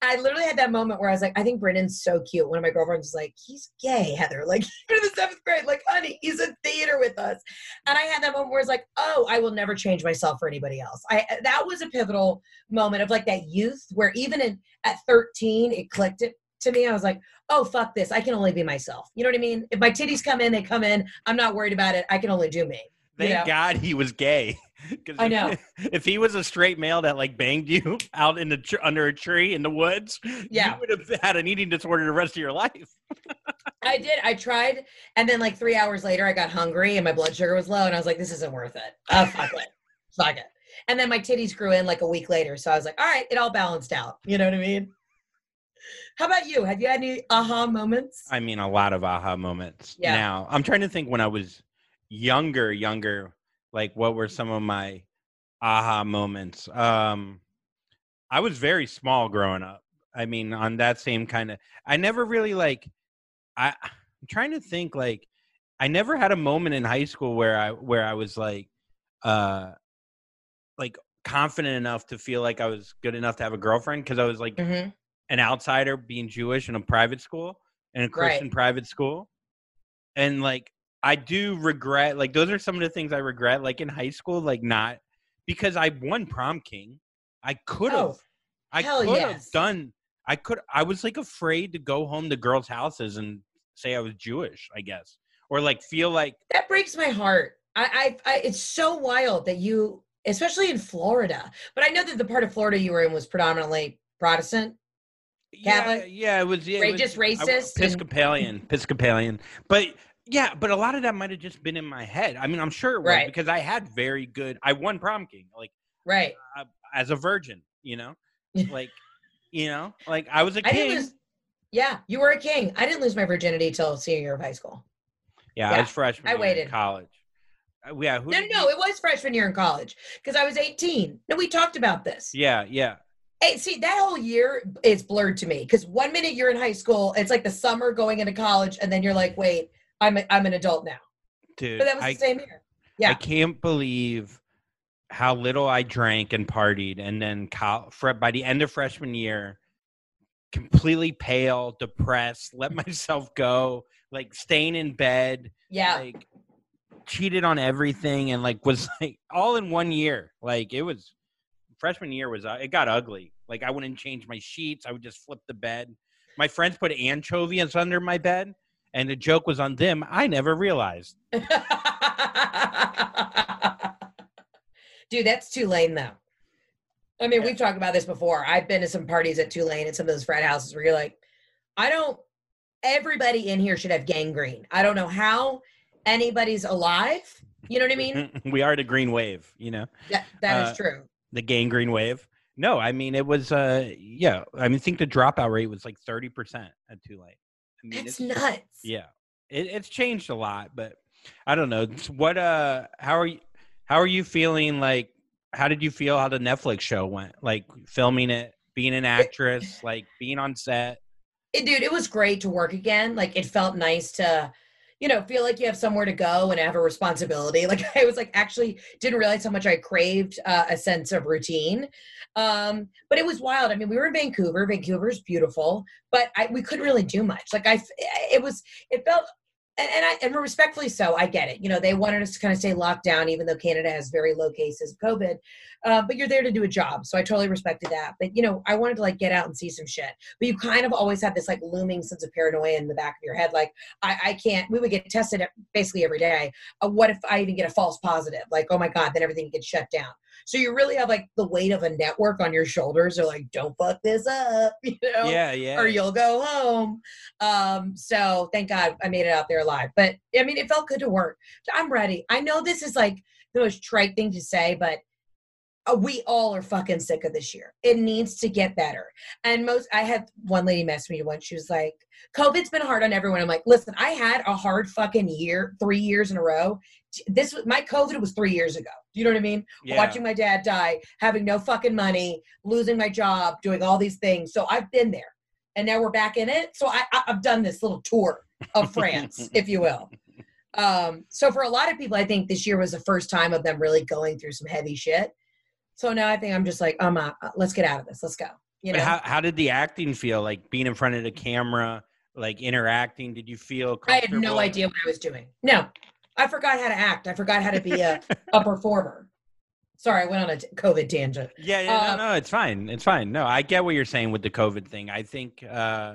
Speaker 3: I literally had that moment where I was like, I think Brendan's so cute. One of my girlfriends was like, he's gay, Heather. Like you're in the seventh grade. Like, honey, he's in theater with us. And I had that moment where it's like, oh, I will never change myself for anybody else. I that was a pivotal moment of like that youth where even in at 13 it clicked it to me. I was like, oh fuck this. I can only be myself. You know what I mean? If my titties come in, they come in. I'm not worried about it. I can only do me.
Speaker 2: Thank
Speaker 3: Yeah.
Speaker 2: God he was gay.
Speaker 3: I
Speaker 2: if-
Speaker 3: know.
Speaker 2: If he was a straight male that like banged you out in the tr- under a tree in the woods,
Speaker 3: Yeah.
Speaker 2: you would have had an eating disorder the rest of your life.
Speaker 3: I did. I tried, and then like three hours later, I got hungry and my blood sugar was low, and I was like, "This isn't worth it. Oh fuck it, fuck it." And then my titties grew in like a week later, so I was like, "All right, it all balanced out." You know what I mean? How about you? Have you had any aha moments?
Speaker 2: I mean, a lot of aha moments.
Speaker 3: Yeah.
Speaker 2: Now, I'm trying to think when I was younger, younger, like what were some of my aha moments? Um, I was very small growing up. I mean, on that same kind of, I never really like, I, I'm trying to think like, I never had a moment in high school where I, where I was like, uh, like confident enough to feel like I was good enough to have a girlfriend because I was like,
Speaker 3: hmm
Speaker 2: an outsider being Jewish in a private school in a Christian private school. And like I do regret like those are some of the things I regret like in high school like not because I won prom king. I could have
Speaker 3: Oh,
Speaker 2: I could have
Speaker 3: yes.
Speaker 2: done I could I was like afraid to go home to girls' houses and say I was Jewish, I guess. Or like feel like
Speaker 3: That breaks my heart. I, I, I, it's so wild that you, especially in Florida. But I know that the part of Florida you were in was predominantly Protestant.
Speaker 2: yeah,
Speaker 3: Catholic?
Speaker 2: yeah, it was yeah, it was-
Speaker 3: just
Speaker 2: I-
Speaker 3: racist and-
Speaker 2: Episcopalian, Episcopalian. But yeah, but a lot of that might have just been in my head. I mean, I'm sure it was
Speaker 3: Right.
Speaker 2: because I had very good. I won prom king, like
Speaker 3: Right.
Speaker 2: uh, as a virgin. You know, like you know, like I was a king.
Speaker 3: lose. Yeah, you were a king. I didn't lose my virginity till senior year of high school.
Speaker 2: yeah, I was freshman.
Speaker 3: I waited.
Speaker 2: college. Uh, yeah, who
Speaker 3: No,
Speaker 2: did
Speaker 3: no, it was freshman year in college because I was 18. No, we talked about this.
Speaker 2: Yeah, yeah.
Speaker 3: Hey, see, that whole year is blurred to me because one minute you're in high school, it's like the summer going into college, and then you're like, wait, I'm a, I'm an adult now.
Speaker 2: Dude,
Speaker 3: But that was
Speaker 2: I,
Speaker 3: the same year.
Speaker 2: I can't believe how little I drank and partied, and then by the end of freshman year, completely pale, depressed, let myself go, like staying in bed,
Speaker 3: Yeah.
Speaker 2: like cheated on everything, and like was like all in one year. Like it was freshman year was uh, it got ugly. Like I wouldn't change my sheets. I would just flip the bed. My friends put anchovies under my bed, and the joke was on them. I never realized.
Speaker 3: Dude, that's Tulane though. I mean, we've talked about this before. I've been to some parties at Tulane at some of those frat houses where you're like, I don't. Everybody in here should have gangrene. I don't know how anybody's alive. You know what I mean?
Speaker 2: we are the green wave, you know,
Speaker 3: That that is
Speaker 2: Uh,
Speaker 3: true.
Speaker 2: the gangrene wave. No, I mean it was uh yeah, I mean I think the dropout rate was like 30% at Tulane. Mean
Speaker 3: That's
Speaker 2: it's
Speaker 3: nuts.
Speaker 2: yeah. It, it's changed a lot, but I don't know. What uh how are you how are you feeling like how did you feel how the Netflix show went? Like filming it, being an actress, like being on set.
Speaker 3: it, dude, it was great to work again. Like it felt nice to, you know, feel like you have somewhere to go and have a responsibility. Like I was like actually didn't realize how much I craved uh, a sense of routine. Um, but it was wild. I mean, we were in Vancouver. Vancouver's beautiful, but I, we couldn't really do much. Like I, it was, it felt and, and I and respectfully so, I get it. You know, they wanted us to kind of stay locked down, even though Canada has very low cases of COVID. Uh, but you're there to do a job, so I totally respected that. But you know, I wanted to like get out and see some shit. But you kind of always have this like looming sense of paranoia in the back of your head, like I, I can't. We would get tested basically every day. Uh, what if I even get a false positive? Like, oh my god, then everything gets shut down. So you really have like the weight of a network on your shoulders. They're like, don't fuck this up, you know?
Speaker 2: Yeah, yeah.
Speaker 3: Or you'll go home. Um, so thank God I made it out there alive. But I mean, it felt good to work. I'm ready. I know this is like the most trite thing to say, but we all are fucking sick of this year. It needs to get better. And most, I had one lady mess me once. She was like, COVID's been hard on everyone. I'm like, listen, I had a hard fucking year, three years in a row. This was my COVID was three years ago. Do you know what I mean?
Speaker 2: Yeah.
Speaker 3: Watching my dad die, having no fucking money, losing my job, doing all these things. So I've been there, and now we're back in it. So I, I, I've done this little tour of France, if you will. Um, so for a lot of people, I think this year was the first time of them really going through some heavy shit. So now I think I'm just like, um, uh, let's get out of this. Let's go. You
Speaker 2: But
Speaker 3: know,
Speaker 2: how how did the acting feel? Like being in front of the camera, like interacting. Did you feel?
Speaker 3: I had no idea what I was doing. No, I forgot how to act. I forgot how to be a, a performer. Sorry, I went on a COVID tangent.
Speaker 2: Yeah, yeah,
Speaker 3: Um,
Speaker 2: no, no, it's fine. It's fine. No, I get what you're saying with the COVID thing. I think, uh,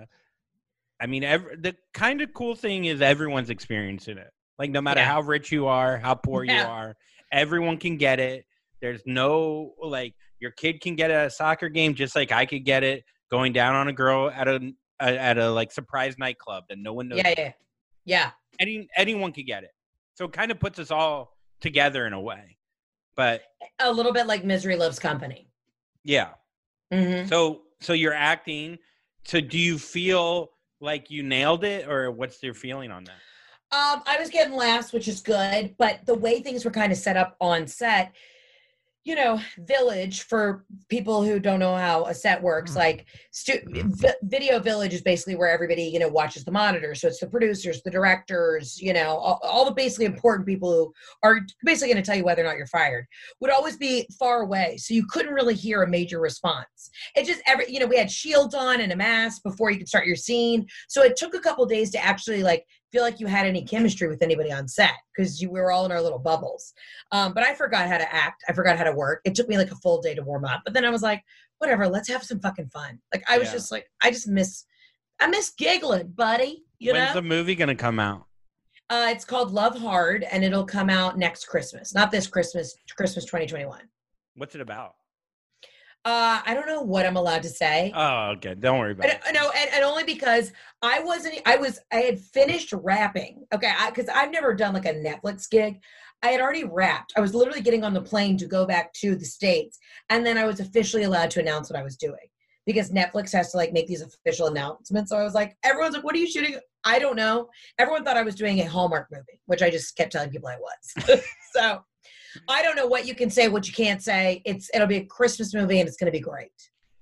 Speaker 2: I mean, ev- the kind of cool thing is everyone's experiencing it. Like, no matter
Speaker 3: Yeah.
Speaker 2: how rich you are, how poor you are, everyone can get it. There's no like your kid can get a soccer game just like I could get it going down on a girl at a, a at a like surprise nightclub that no one knows.
Speaker 3: Yeah, yeah, yeah.
Speaker 2: Any anyone could get it. So it kind of puts us all together in a way. But
Speaker 3: A little bit like Misery Loves Company.
Speaker 2: yeah,
Speaker 3: hmm
Speaker 2: So so you're acting. So do you feel like you nailed it, or what's your feeling on that?
Speaker 3: Um, I was getting laughs, which is good, but the way things were kind of set up on set, you know, Village for people who don't know how a set works, mm. like stu- v- Video Village is basically where everybody you know watches the monitor. So it's the producers, the directors, you know, all, all the basically important people who are basically going to tell you whether or not you're fired. Would always be far away, so you couldn't really hear a major response. It just every you know we had shields on and a mask before you could start your scene, so it took a couple days to actually like feel like you had any chemistry with anybody on set because you we were all in our little bubbles. Um, but I forgot how to act. I forgot how to work. It took me like a full day to warm up. But then I was like, whatever, let's have some fucking fun. Like I was
Speaker 2: Yeah.
Speaker 3: just like, I just miss, I miss giggling, buddy. You
Speaker 2: When's
Speaker 3: know,
Speaker 2: the movie gonna come out?
Speaker 3: uh, it's called Love Hard, and it'll come out next Christmas. Not this Christmas, Christmas 2021.
Speaker 2: What's it about?
Speaker 3: Uh, I don't know what I'm allowed to say.
Speaker 2: Oh, okay. Don't worry about
Speaker 3: And,
Speaker 2: it.
Speaker 3: no, and, and only because I wasn't. I was. I had finished wrapping. Okay, because I've never done like a Netflix gig. I had already wrapped. I was literally getting on the plane to go back to the states, and then I was officially allowed to announce what I was doing because Netflix has to like make these official announcements. So I was like, everyone's like, "What are you shooting?" I don't know. Everyone thought I was doing a Hallmark movie, which I just kept telling people I was. so I don't know what you can say, what you can't say. It's it'll be a Christmas movie, and it's going to be great.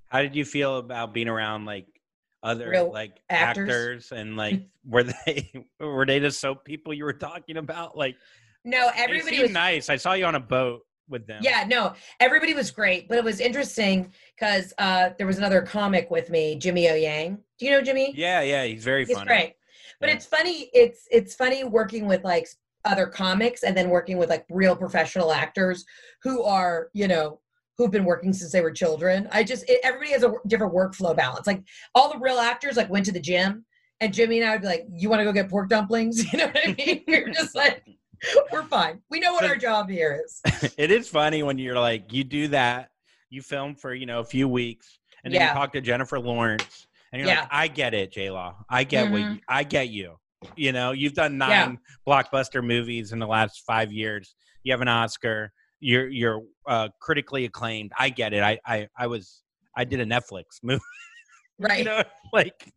Speaker 2: How did you feel about being around like other
Speaker 3: Real
Speaker 2: like
Speaker 3: actors?
Speaker 2: actors and like were they were they the soap people you were talking about? Like
Speaker 3: No, everybody was
Speaker 2: nice. I saw you on a boat with them.
Speaker 3: Yeah, no, everybody was great, but it was interesting because uh, there was another comic with me, Jimmy O Yang. Do you know Jimmy?
Speaker 2: Yeah, yeah. He's very
Speaker 3: he's
Speaker 2: funny.
Speaker 3: great. But
Speaker 2: Yeah.
Speaker 3: it's funny. It's it's funny working with like other comics and then working with like real professional actors who are you know who've been working since they were children. I just it, everybody has a different workflow balance. Like all the real actors like went to the gym, and Jimmy and I would be like, "You want to go get pork dumplings?" You know what I mean? we are just like, "We're fine. We know what
Speaker 2: So-
Speaker 3: our job here is."
Speaker 2: it is funny when you're like you do that you film for you know a few weeks and then
Speaker 3: Yeah.
Speaker 2: you talk to jennifer lawrence and you're
Speaker 3: Yeah.
Speaker 2: like i get it j-law i get what
Speaker 3: Mhm.
Speaker 2: you, i get you you know you've done
Speaker 3: Yeah.
Speaker 2: nine blockbuster movies in the last five years. You have an oscar. You're you're uh, critically acclaimed. I get it. I i, I was i did a netflix movie.
Speaker 3: Right.
Speaker 2: you know like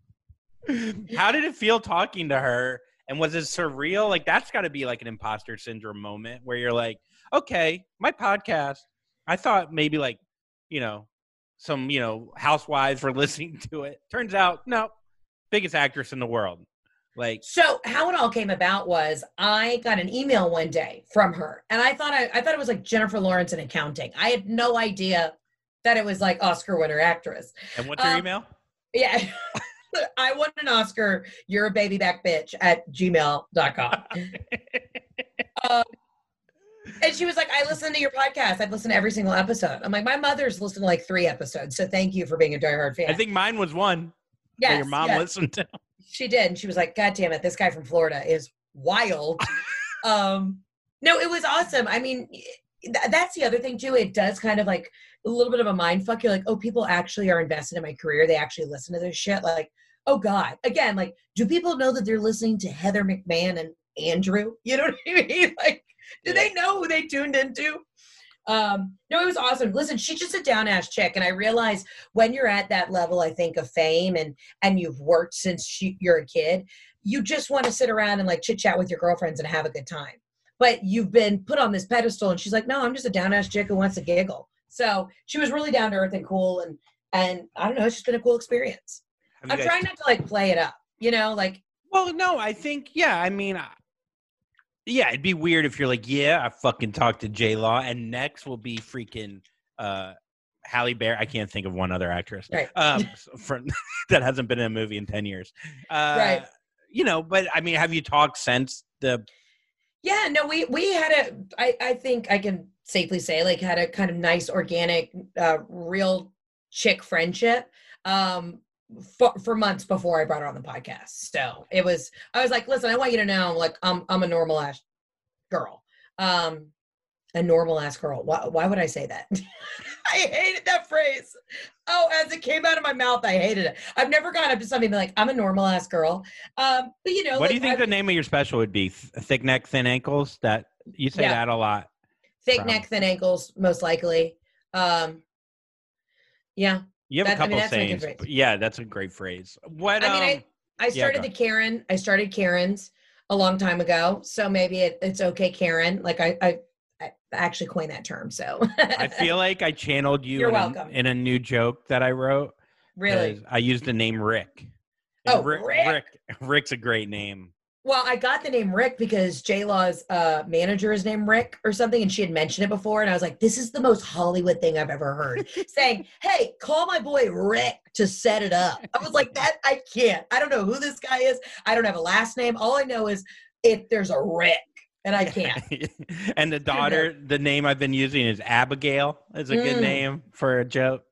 Speaker 2: how did it feel talking to her? And was it surreal? Like that's got to be like an imposter syndrome moment where you're like okay my podcast i thought maybe like you know some you know housewives were listening to it. Turns out no biggest actress in the world Like,
Speaker 3: So how it all came about was I got an email one day from her, and I thought I, I thought it was like Jennifer Lawrence in accounting. I had no idea that it was like Oscar winner actress.
Speaker 2: and what's your
Speaker 3: Um,
Speaker 2: email?
Speaker 3: Yeah. I won an Oscar. You're a baby back bitch at gmail.com. And she was like, I listen to your podcast. I've listened to every single episode. I'm like, my mother's listened to like three episodes. So thank you for being a diehard fan.
Speaker 2: I think mine was one
Speaker 3: Yeah.
Speaker 2: your mom
Speaker 3: yes.
Speaker 2: listened to.
Speaker 3: She did. And she was like, God damn it, this guy from Florida is wild. um, no, it was awesome. I mean, th- that's the other thing too. It does kind of like a little bit of a mind fuck. You're like, oh, people actually are invested in my career. They actually listen to this shit. Like, oh God. Again, like, do people know that they're listening to Heather McMahan and Andrew? You know what I mean? Like, do they know who they tuned into? Um, no, it was awesome. Listen, she's just a down ass chick, and I realize when you're at that level, I think of fame and and you've worked since she, you're a kid, you just want to sit around and like chit chat with your girlfriends and have a good time. But you've been put on this pedestal, and she's like, "No, I'm just a down ass chick who wants to giggle." So she was really down to earth and cool, and and I don't know, it's just been a cool experience. I'm
Speaker 2: guys-
Speaker 3: trying not to like play it up, you know, like
Speaker 2: Well, no, I think yeah. I mean, I- yeah, it'd be weird if you're like, yeah, I fucking talked to J Law, and next will be freaking uh Halle Berry. I can't think of one other actress
Speaker 3: Right.
Speaker 2: um, for, that hasn't been in a movie in ten years. Uh,
Speaker 3: Right.
Speaker 2: You know, but I mean, have you talked since the?
Speaker 3: Yeah, no, we we had a I I think I can safely say like had a kind of nice organic uh real chick friendship um for, for months before I brought her on the podcast. So it was I was like, listen, I want you to know like I'm I'm a normal ass girl. Um a normal ass girl. Why why would I say that? I hated that phrase. Oh, as it came out of my mouth, I hated it. I've never gone up to somebody and be like, I'm a normal ass girl. Um, but you know,
Speaker 2: what do you think
Speaker 3: I-
Speaker 2: the name of your special would be? Th- Thick neck, thin ankles. That you say
Speaker 3: Yeah.
Speaker 2: that a lot.
Speaker 3: thick
Speaker 2: From-
Speaker 3: neck, thin ankles, most likely. Um, yeah,
Speaker 2: You have a
Speaker 3: That- I mean,
Speaker 2: couple
Speaker 3: a good
Speaker 2: sayings. Yeah, that's a great phrase. What?
Speaker 3: I mean,
Speaker 2: um,
Speaker 3: I I started
Speaker 2: go
Speaker 3: the Karen. I started Karen's a long time ago, so maybe it, it's okay, Karen. Like I, I, I actually coined that term. So
Speaker 2: I feel like I channeled you
Speaker 3: You're
Speaker 2: in, a-
Speaker 3: welcome.
Speaker 2: in a new joke that I wrote.
Speaker 3: Really?
Speaker 2: I used the name Rick.
Speaker 3: Oh,
Speaker 2: Rick,
Speaker 3: Rick.
Speaker 2: Rick. Rick's a great name.
Speaker 3: Well. I got the name Rick because J Law's uh, manager is named Rick or something, and she had mentioned it before, and I was like, "This is the most Hollywood thing I've ever heard." Saying, "Hey, call my boy Rick to set it up." I was like, "That I can't. I don't know who this guy is. I don't have a last name. All I know is if there's a Rick, and I can't."
Speaker 2: and the daughter, the name I've been using is Abigail. Is a good
Speaker 3: Mm.
Speaker 2: name for a joke.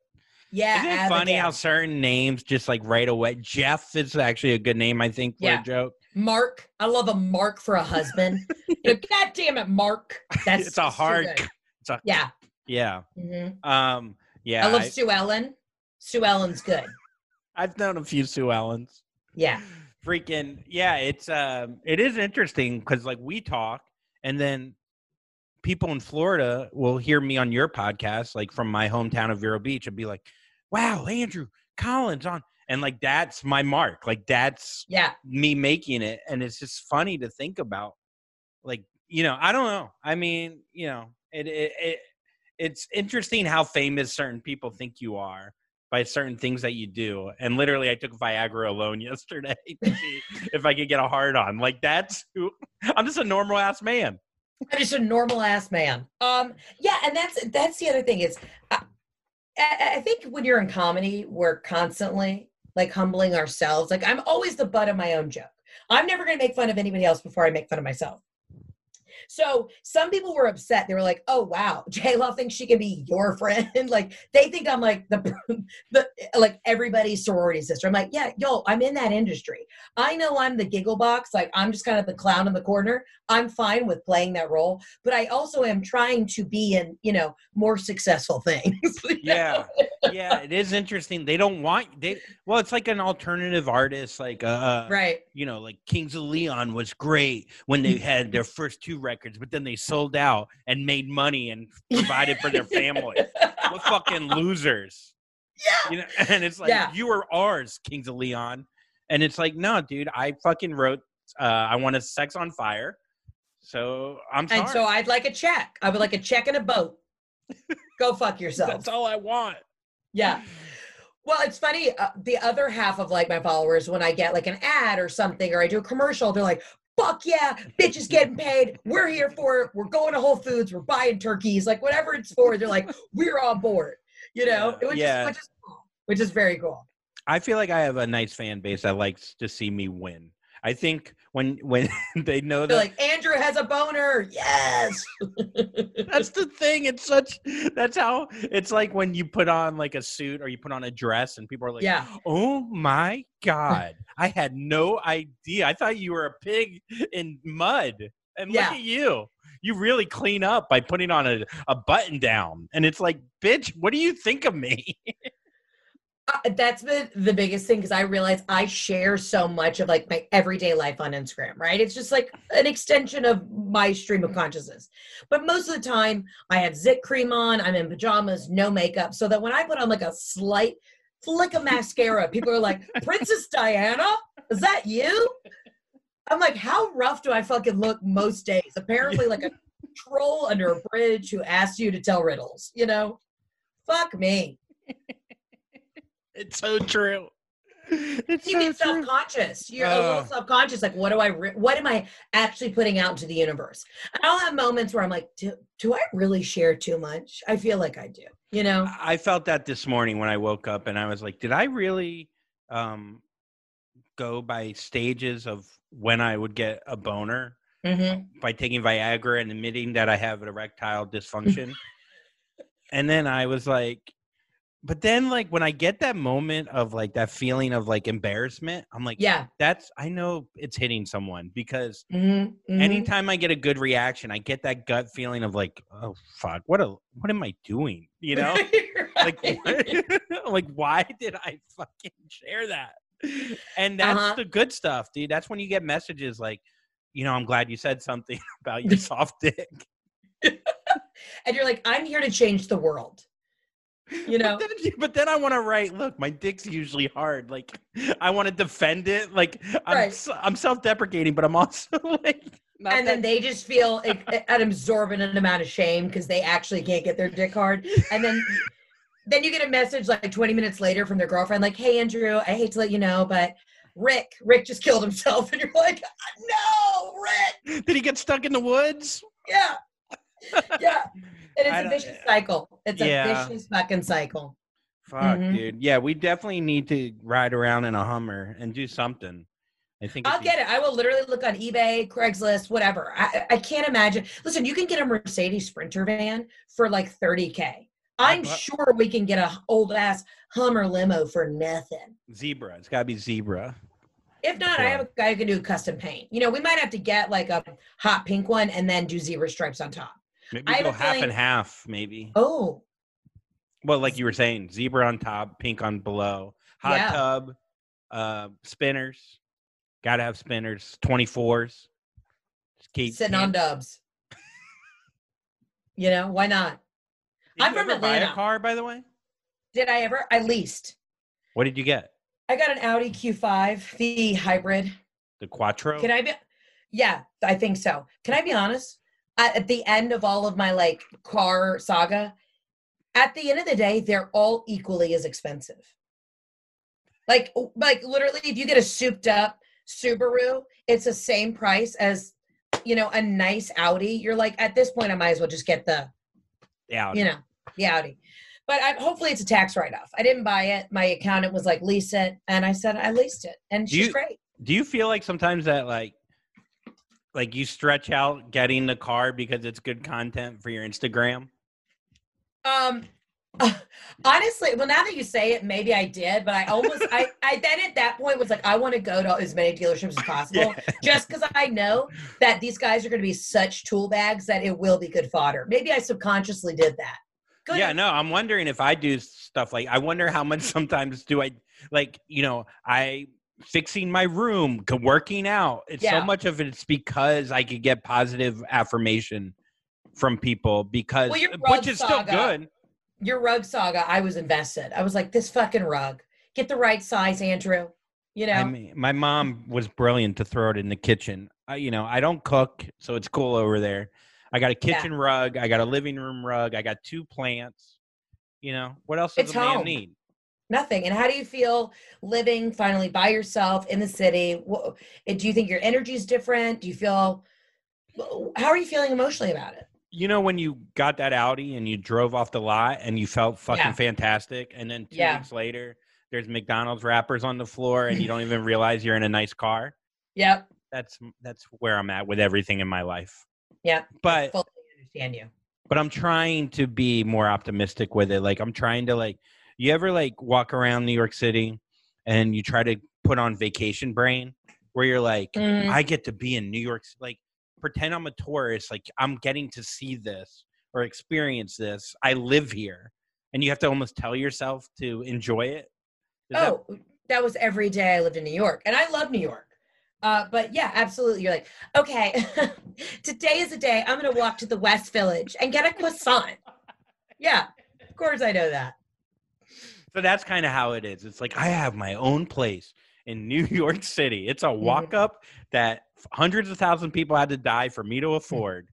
Speaker 3: Yeah,
Speaker 2: Isn't it funny how certain names just like right away? Jeff is actually a good name, I think, for
Speaker 3: Yeah.
Speaker 2: a joke.
Speaker 3: Mark. I love a Mark for a husband. you know, God damn it, Mark. That's
Speaker 2: it's a hard. It's a,
Speaker 3: Yeah.
Speaker 2: yeah.
Speaker 3: mhm.
Speaker 2: Um. Yeah.
Speaker 3: I love
Speaker 2: I,
Speaker 3: Sue Ellen. Sue Ellen's good.
Speaker 2: I've known a few Sue Ellens.
Speaker 3: Yeah.
Speaker 2: freaking yeah it's um it is interesting because like we talk and then people in florida will hear me on your podcast like from my hometown of vero beach and be like wow andrew Collin's on and like that's my mark like that's
Speaker 3: Yeah.
Speaker 2: me making it and it's just funny to think about like you know i don't know i mean you know it it, it it's interesting how famous certain people think you are by certain things that you do and literally i took viagra alone yesterday to see if i could get a hard on like that's who i'm just a normal ass man
Speaker 3: I'm just a normal ass man. Um, yeah, and that's that's the other thing is, I I think when you're in comedy, we're constantly like humbling ourselves. Like I'm always the butt of my own joke. I'm never going to make fun of anybody else before I make fun of myself. So some people were upset. They were like, "Oh wow, J Law thinks she can be your friend." like they think I'm like the the like everybody's sorority sister. I'm like, yeah, yo, I'm in that industry. I know I'm the giggle box. Like I'm just kind of the clown in the corner. I'm fine with playing that role, but I also am trying to be in you know more successful things.
Speaker 2: yeah yeah it is interesting they don't want they well it's like an alternative artist like uh
Speaker 3: right.
Speaker 2: you know, like Kings of Leon was great when they had their first two records, but then they sold out and made money and provided for their family. What fucking losers.
Speaker 3: Yeah.
Speaker 2: You know, and it's like
Speaker 3: Yeah.
Speaker 2: you are ours, Kings of Leon. And it's like, no, dude, I fucking wrote uh I want a sex on fire. So I'm sorry.
Speaker 3: And so I'd like a check. I would like a check and a boat. Go fuck yourself.
Speaker 2: That's all I want.
Speaker 3: Yeah. Well, it's funny. Uh, the other half of like my followers, when I get like an ad or something, or I do a commercial, they're like, "Fuck yeah, bitch is getting paid. We're here for it. We're going to Whole Foods. We're buying turkeys. Like whatever it's for." They're like, "We're on board." You know, which
Speaker 2: Yeah.
Speaker 3: is which is cool. Which is very cool.
Speaker 2: I feel like I have a nice fan base that likes to see me win. I think when when they know
Speaker 3: They're
Speaker 2: that
Speaker 3: like, "Andrew has a boner." Yes.
Speaker 2: that's the thing. It's such that's how it's like when you put on like a suit or you put on a dress and people are like,
Speaker 3: yeah.
Speaker 2: "Oh my god, I had no idea. I thought you were a pig in mud." And
Speaker 3: Yeah.
Speaker 2: look at you. You really clean up by putting on a, a button down. And it's like, bitch, what do you think of me?
Speaker 3: That's the the biggest thing because I realize I share so much of like my everyday life on Instagram, right? It's just like an extension of my stream of consciousness. But most of the time, I have zit cream on, I'm in pajamas, no makeup, so that when I put on like a slight flick of mascara, people are like, "Princess Diana, is that you?" I'm like, "How rough do I fucking look most days?" Apparently, like a troll under a bridge who asks you to tell riddles. You know, fuck me.
Speaker 2: It's so true. It's
Speaker 3: you
Speaker 2: so
Speaker 3: get self-conscious you're a
Speaker 2: Uh.
Speaker 3: little self-conscious like what do i re- what am i actually putting out into the universe and i'll have moments where i'm like do, do i really share too much i feel like i do you know
Speaker 2: I felt that this morning when I woke up and I was like, did I really um, go by stages of when I would get a boner
Speaker 3: Mhm.
Speaker 2: by taking Viagra and admitting that I have erectile dysfunction? and then I was like, but then like when I get that moment of like that feeling of like embarrassment, I'm like,
Speaker 3: yeah
Speaker 2: that's I know it's hitting someone because
Speaker 3: Mhm, mhm.
Speaker 2: anytime I get a good reaction, I get that gut feeling of like, oh fuck, what a what am I doing? You know? like like why did i fucking share that and that's
Speaker 3: Uh-huh.
Speaker 2: the good stuff dude that's when you get messages like you know i'm glad you said something about your soft dick
Speaker 3: and you're like i'm here to change the world you know?
Speaker 2: but then, but then i want to write look my dick's usually hard like i want to defend it like i'm,
Speaker 3: Right.
Speaker 2: I'm self-deprecating but i'm also like not
Speaker 3: and then they just feel an absorbent amount of shame because they actually can't get their dick hard. And then then you get a message like 20 minutes later from their girlfriend like hey andrew i hate to let you know but rick rick just killed himself. And you're like no rick!
Speaker 2: Did he get stuck in the woods?
Speaker 3: Yeah. Yeah and it's a vicious cycle it's a vicious fucking cycle
Speaker 2: fuck
Speaker 3: Mhm.
Speaker 2: dude yeah we definitely need to ride around in a hummer and do something i think
Speaker 3: I'll get it. I will literally look on eBay, Craigslist, whatever. I, I can't imagine. Listen, you can get a Mercedes Sprinter van for like 30K. I'm sure we can get a old ass Hummer limo for nothing.
Speaker 2: Zebra. It's got to be zebra.
Speaker 3: If not, I have a guy who can do custom paint. You know, we might have to get like a hot pink one and then do zebra stripes on top.
Speaker 2: Maybe
Speaker 3: I
Speaker 2: go half
Speaker 3: feeling-
Speaker 2: and half, maybe.
Speaker 3: Oh,
Speaker 2: Well, like you were saying, zebra on top, pink on below. Hot
Speaker 3: Yeah.
Speaker 2: tub, uh, spinners. Got to have spinners. Twenty fours.
Speaker 3: Keep sitting on dubs. You know, why not? I'm from
Speaker 2: Buy a
Speaker 3: Atlanta.
Speaker 2: car, by the way.
Speaker 3: Did I ever? I leased.
Speaker 2: What did you get?
Speaker 3: I got an Audi Q5, the hybrid.
Speaker 2: The Quattro.
Speaker 3: Can I be? Yeah, I think so. Can I be honest? At, the end of all of my like car saga, at the end of the day, they're all equally as expensive. Like, like literally, if you get a souped up Subaru, it's the same price as, you know, a nice Audi. You're like, at this point, I might as well just get the,
Speaker 2: Yeah.
Speaker 3: you know, the Audi. But I, hopefully, it's a tax write off. I didn't buy it. My accountant was like, lease it, and I said I leased it, and
Speaker 2: Do
Speaker 3: she's
Speaker 2: you-
Speaker 3: great.
Speaker 2: Do you feel like sometimes that like, like you stretch out getting the car because it's good content for your Instagram?
Speaker 3: Um, honestly, well, now that you say it, maybe I did, but I almost, I, I then at that point was like, I want to go to as many dealerships as possible, just because I know that these guys are going to be such tool bags that it will be good fodder. Maybe I subconsciously did that. Good.
Speaker 2: Yeah, no, I'm wondering if I do stuff like I wonder how much sometimes do I like, you know, I fixing my room, working out. It's
Speaker 3: Yeah.
Speaker 2: so much of it's because I could get positive affirmation from people because
Speaker 3: Well, your uh,
Speaker 2: which
Speaker 3: rug
Speaker 2: is still
Speaker 3: saga.
Speaker 2: good.
Speaker 3: Your rug saga, I was invested. I was like, this fucking rug, get the right size, Andrew. You know,
Speaker 2: I mean, my mom was brilliant to throw it in the kitchen. I, you know, I don't cook, so it's cool over there. I got a
Speaker 3: Yeah.
Speaker 2: kitchen rug. I got a living room rug. I got two plants. You know, what else does
Speaker 3: It's
Speaker 2: a man
Speaker 3: home.
Speaker 2: need?
Speaker 3: Nothing. And how do you feel living finally by yourself in the city? Wha- eh, Do you think your energy is different? Do you feel? How are you feeling emotionally about it?
Speaker 2: You know when you got that Audi and you drove off the lot and you felt fucking
Speaker 3: Yeah.
Speaker 2: fantastic, and then two
Speaker 3: Yeah.
Speaker 2: weeks later there's McDonald's wrappers on the floor and you don't even realize you're in a nice car.
Speaker 3: Yep.
Speaker 2: That's that's where I'm at with everything in my life.
Speaker 3: Yeah.
Speaker 2: But I
Speaker 3: Fully understand you.
Speaker 2: but I'm trying to be more optimistic with it. Like I'm trying to like you ever like walk around New York City and you try to put on vacation brain where you're like
Speaker 3: Mm,
Speaker 2: I get to be in New York like pretend I'm a tourist like I'm getting to see this or experience this. I live here. And you have to almost tell yourself to enjoy it. Is that-
Speaker 3: oh, that was every day I lived in New York, and I love New York. Uh, but yeah, absolutely. You're like, okay, today is a day I'm going to walk to the West Village and get a croissant. yeah, of course I know that.
Speaker 2: So that's kind of how it is. It's like I have my own place in New York City. It's a walk up that hundreds of thousand people had to die for me to afford.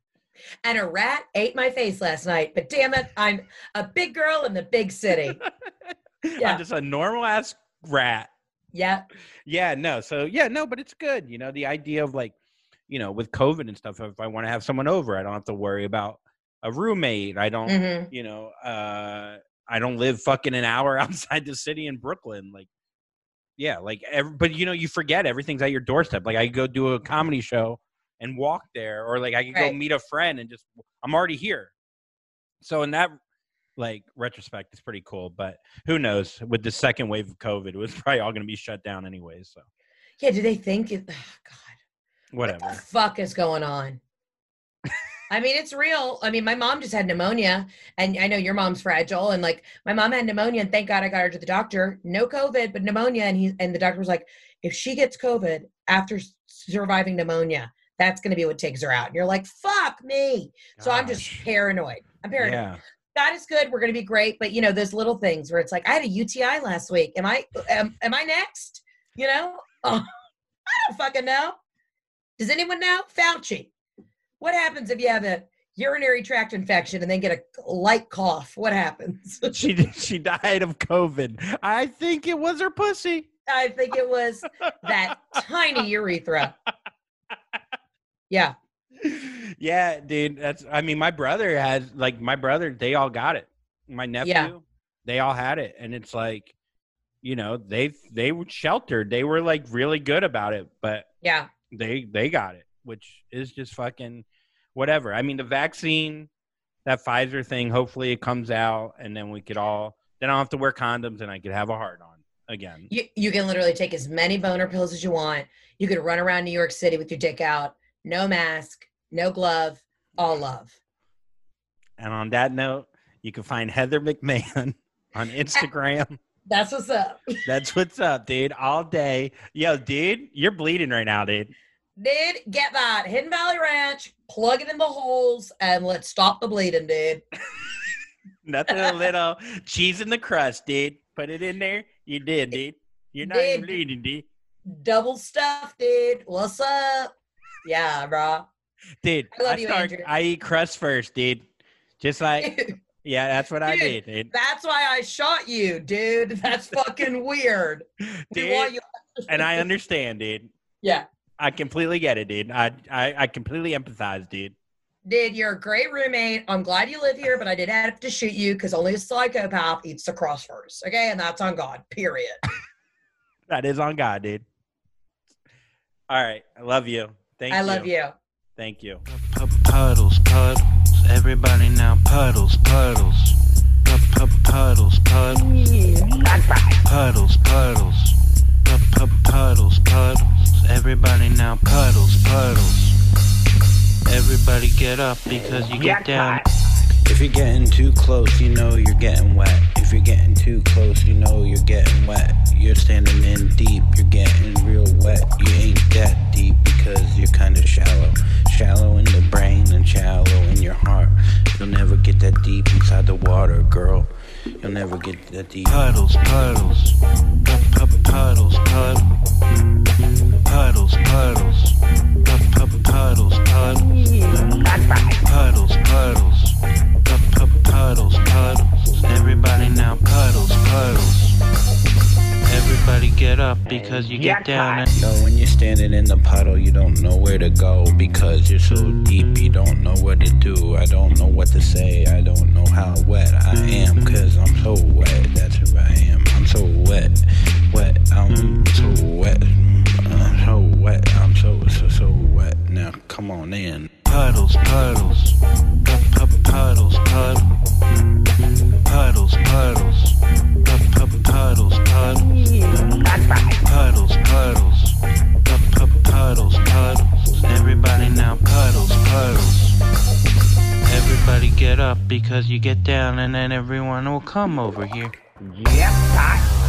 Speaker 3: And a rat ate my face last night, but damn it, I'm a big girl in the big city. Yeah.
Speaker 2: I'm just a normal ass rat.
Speaker 3: Yeah,
Speaker 2: Yeah, no. So yeah, no, but it's good. You know, the idea of like, you know, with COVID and stuff, if I want to have someone over, I don't have to worry about a roommate. I don't,
Speaker 3: hmm
Speaker 2: you know, uh I don't live fucking an hour outside the city in Brooklyn. Like, yeah, like, every, but you know, you forget everything's at your doorstep. Like, I go do a comedy show and walk there, or like I could go meet a friend and just, I'm already here. So in that like retrospect, it's pretty cool. But who knows? With the second wave of COVID, it was probably all going to be shut down anyway. So
Speaker 3: yeah. Do they think it? Oh, God,
Speaker 2: whatever.
Speaker 3: what the fuck is going on? I mean, it's real. I mean, my mom just had pneumonia, and I know your mom's fragile. And like, my mom had pneumonia, and thank God I got her to the doctor. No COVID, but pneumonia. And he and the doctor was like, if she gets COVID after surviving pneumonia, that's going to be what takes her out. And you're like, fuck me. So I'm just paranoid. I'm paranoid.
Speaker 2: Yeah.
Speaker 3: God is good. We're going to be great. But you know, those little things where it's like, I had a UTI last week. Am I? Am, am I next? You know? Oh, I don't fucking know. Does anyone know? Fauci. What happens if you have a urinary tract infection and then get a light cough? What happens?
Speaker 2: she she died of COVID. I think it was her pussy.
Speaker 3: I think it was that tiny urethra. Yeah.
Speaker 2: yeah, dude. That's. I mean, my brother has like my brother. They all got it. My nephew. yeah. They all had it, and it's like, you know, they they were sheltered. They were like really good about it, but
Speaker 3: Yeah.
Speaker 2: they they got it, which is just fucking whatever. I mean, the vaccine, that Pfizer thing. Hopefully, it comes out, and then we could all. Then I don't have to wear condoms, and I could have a heart on again.
Speaker 3: You, you can literally take as many boner pills as you want. You could run around New York City with your dick out, no mask, no glove, all love.
Speaker 2: And on that note, you can find Heather McMahan on Instagram.
Speaker 3: That's what's up.
Speaker 2: That's what's up, dude. All day. Yo, dude, you're bleeding right now, dude.
Speaker 3: Dude, get that. Hidden Valley Ranch, plug it in the holes, and let's stop the bleeding, dude.
Speaker 2: Nothing a little cheese in the crust, dude. Put it in there. You did, dude. You're not even
Speaker 3: Dude.
Speaker 2: bleeding, dude.
Speaker 3: Double stuff, dude. What's up? Yeah, bro.
Speaker 2: Dude,
Speaker 3: I love
Speaker 2: I
Speaker 3: you,
Speaker 2: start.
Speaker 3: Andrew.
Speaker 2: I eat crust first, dude. Just like
Speaker 3: Dude,
Speaker 2: yeah, that's what I did, dude.
Speaker 3: that's why I shot you, dude. That's fucking weird.
Speaker 2: Dude,
Speaker 3: you-
Speaker 2: and I understand, dude.
Speaker 3: yeah.
Speaker 2: I completely get it, dude. I I, I completely empathize, dude.
Speaker 3: Dude, you're a great roommate. I'm glad you live here, but I did have to shoot you because only a psychopath eats the crust first. Okay, and that's on God. Period.
Speaker 2: That is on God, dude. All right, I love you. Thank
Speaker 3: I
Speaker 2: you.
Speaker 3: I love you.
Speaker 2: Thank you.
Speaker 4: Puddles, puddles, everybody now puddles, puddles. Puddles, puddles. Puddles, puddles. Puddles, puddles, everybody now puddles, puddles. Everybody get up because you get down.
Speaker 5: If you're getting too close, you know you're getting wet. If you're getting too close, you know you're getting wet. You're standing in deep, you're getting real wet. You ain't that deep because you're kinda shallow. Shallow in the brain and shallow in your heart. You'll never get that deep inside the water, girl. You'll never get that deep.
Speaker 4: Puddles, puddles. Puddles, puddles. Puddles, puddles. Puddles, puddles. Puddles, puddles. Puddles, puddles. Everybody now puddles,
Speaker 2: puddles. Everybody get up because you get down and
Speaker 6: Yo, when you're standing in the puddle, you don't know where to go because you're so deep, you don't know what to do. I don't know what to say, I don't know how wet I am because I'm so wet. That's who I am. I'm so wet, wet, I'm so wet. I'm so wet, I'm so, so, so wet. Now, come on in.
Speaker 2: Puddles, puddles, Pu- pu- puddles, puddles, puddles, puddles, Pu- pu- puddles, puddles, puddles, puddles, Pu- pu- puddles, puddles. Everybody now puddles, puddles. Everybody get up because you get down and then everyone will come over here.
Speaker 7: Yep.